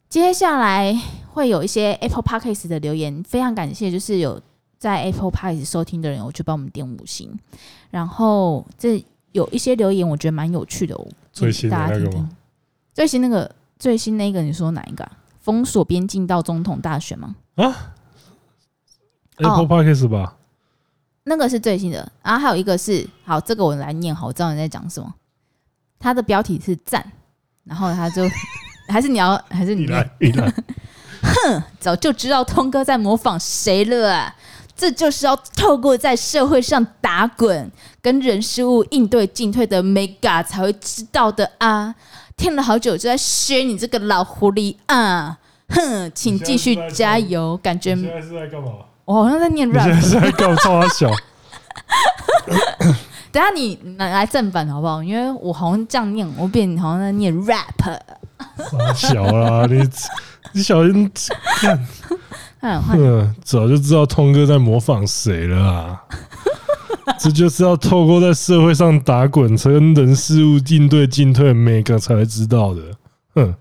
接下来会有一些 Apple Podcast 的留言，非常感谢，就是有在 Apple Podcast 收听的人，我去帮我们点五星。然后这有一些留言，我觉得蛮有趣的哦。最新的那个吗？最新那个，最新那个，你说哪一个啊？封锁边境到总统大选吗？啊，Apple Podcast 吧？哦，那个是最新的。然后还有一个是，好，这个我来念，好，我知道你在讲什么。他的标题是赞，然后他就 还是你要还是你来你来，哼，早就知道通哥在模仿谁了啊！这就是要透过在社会上打滚，跟人事物应对进退的 mega 才会知道的啊！听了好久就在学你这个老狐狸啊！哼，请继续加油！感觉现在是在干嘛？我好像在念 rap，现在是在干嘛？超小。等下你拿来正版好不好？因为我好像这样念，我变好像在念 rap。小啦，你你小心看。嗯，早就知道通哥在模仿谁了啊！这就是要透过在社会上打滚，跟人事物应对进退，每个才会知道的。哼。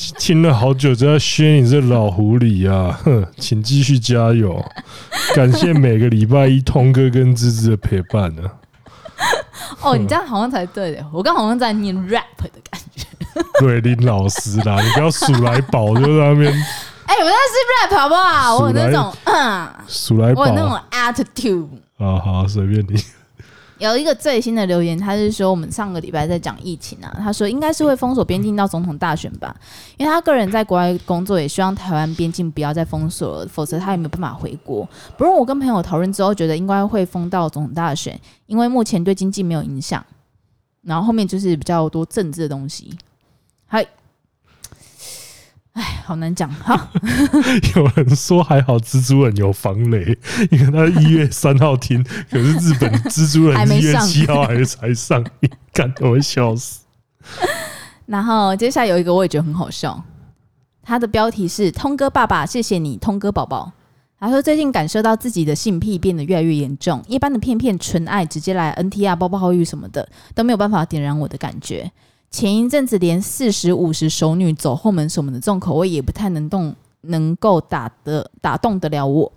听了好久，就要削你这老狐狸啊！哼，请继续加油！感谢每个礼拜一通哥跟芝芝的陪伴呢、啊。哦，你这样好像才对的，我刚好像在念 rap 的感觉。对，林老师啦，你不要数来宝就在那边。哎、欸，我那是 rap 好不好？我有那种嗯，数来宝，我有那种 attitude。啊，好，随便你。有一个最新的留言，他是说我们上个礼拜在讲疫情啊，他说应该是会封锁边境到总统大选吧，因为他个人在国外工作，也希望台湾边境不要再封锁了，否则他也没有办法回国。不过我跟朋友讨论之后，觉得应该会封到总统大选，因为目前对经济没有影响，然后后面就是比较多政治的东西。嗨。哎，好难讲 哈。有人说还好，蜘蛛人有防雷，因为他一月三号听，可是日本蜘蛛人一月七号还是才上映，看我会笑死。然后接下来有一个我也觉得很好笑，他的标题是“通哥爸爸，谢谢你，通哥宝宝”。他说最近感受到自己的性癖变得越来越严重，一般的片片纯爱直接来 NTR 抱抱浴什么的都没有办法点燃我的感觉。前一阵子连四十五十熟女走后门什么的这种口味也不太能动，能够打得打动得了我。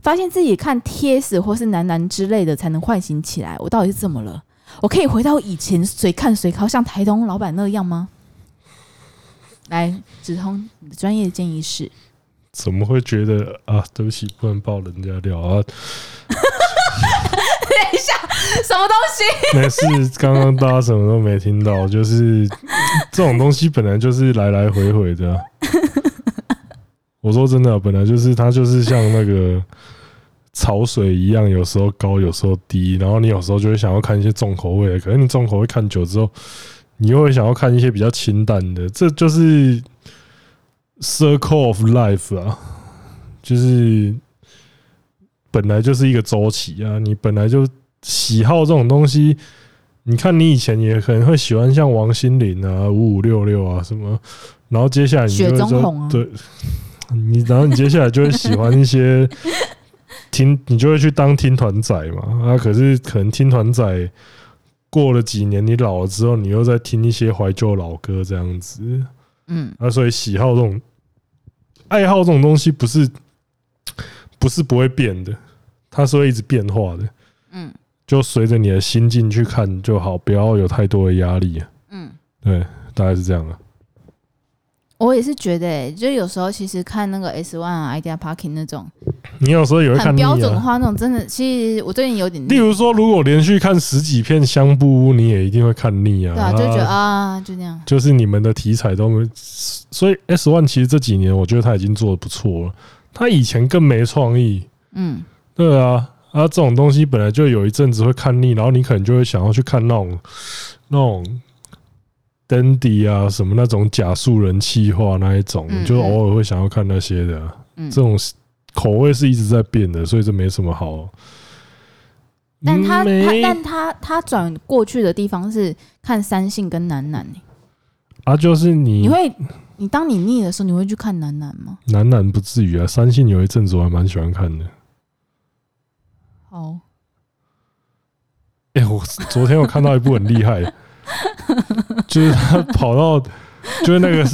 发现自己看 TS 或是男男之类的才能唤醒起来，我到底是怎么了？我可以回到以前随看随靠像台东老板那样吗？来，子通，你的专业建议是？怎么会觉得啊？对不起，不能爆人家料啊！什么东西？没事，刚刚大家什么都没听到，就是这种东西本来就是来来回回的啊。我说真的，本来就是它就是像那个潮水一样，有时候高，有时候低。然后你有时候就会想要看一些重口味的，可是你重口味看久之后，你又会想要看一些比较清淡的。这就是 circle of life 啊，就是。本来就是一个周期啊，你本来就喜好这种东西。你看，你以前也可能会喜欢像王心凌啊、五五六六啊什么，然后接下来你就会说，对，你然后你接下来就会喜欢一些 听，你就会去当听团仔嘛。啊，可是可能听团仔过了几年，你老了之后，你又在听一些怀旧老歌这样子。嗯，啊，所以喜好这种爱好这种东西不是不是不会变的。它是会一直变化的，嗯，就随着你的心境去看就好，不要有太多的压力，嗯，对，大概是这样的。我也是觉得、欸，就有时候其实看那个 S One 啊、Idea Parking 那种，你有时候也会看。标准化那种，真的，其实我最近有点。例如说，如果连续看十几片香布屋，你也一定会看腻啊。对啊，就觉得啊，就那样。就是你们的题材都没，所以 S One 其实这几年我觉得他已经做的不错了。他以前更没创意。嗯，对啊，啊，这种东西本来就有一阵子会看腻，然后你可能就会想要去看那种那种。Dandy 啊，什么那种假素人气化那一种，嗯嗯就偶尔会想要看那些的。嗯、这种口味是一直在变的，所以这没什么好。但他他但他他转过去的地方是看三性跟男男啊，就是你你会你当你腻的时候，你会去看男男吗？男男不至于啊，三性有一阵子我还蛮喜欢看的。好，哎、欸，我昨天我看到一部很厉害的。就是他跑到，就是那个，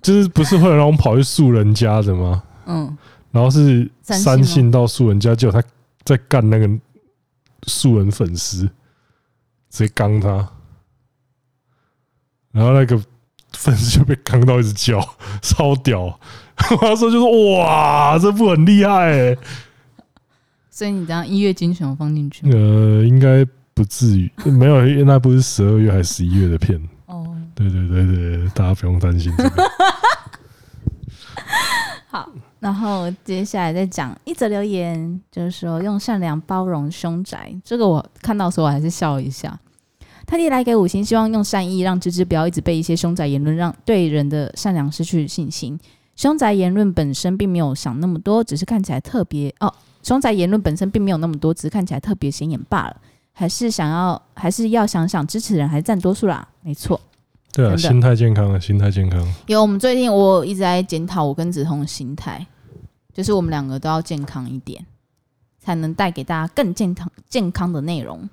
就是不是会有那种跑去树人家的吗？嗯，然后是三信到树人家，结果他在干那个树人粉丝，直接刚他，然后那个粉丝就被刚到一直叫，超屌！他说就说哇，这部很厉害欸。所以你这样音乐精选放进去？呃，应该。不至于，没有，因为那不是十二月还是十一月的片。哦，对对对对，大家不用担心这个。好，然后接下来再讲一则留言，就是说用善良包容凶宅。这个我看到的时候我还是笑了一下。特地来给五星，希望用善意让芝芝不要一直被一些凶宅言论让对人的善良失去信心。凶宅言论本身并没有想那么多，只是看起来特别哦。凶宅言论本身并没有那么多，只是看起来特别显眼罢了。还是想要，还是要想想支持人还是占多数啦，没错。对啊，心态健康啊，心态健康。有，我们最近我一直在检讨我跟子彤的心态，就是我们两个都要健康一点，才能带给大家更健康健康的内容。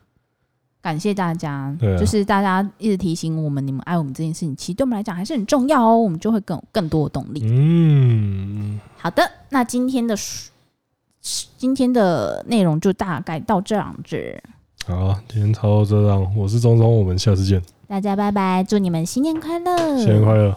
感谢大家，对啊，就是大家一直提醒我们，你们爱我们这件事情，其实对我们来讲还是很重要哦，我们就会更有更多的动力。嗯，好的，那今天的今天的内容就大概到这样子。好，今天差不多这样。我是钟钟，我们下次见。大家拜拜，祝你们新年快乐！新年快乐！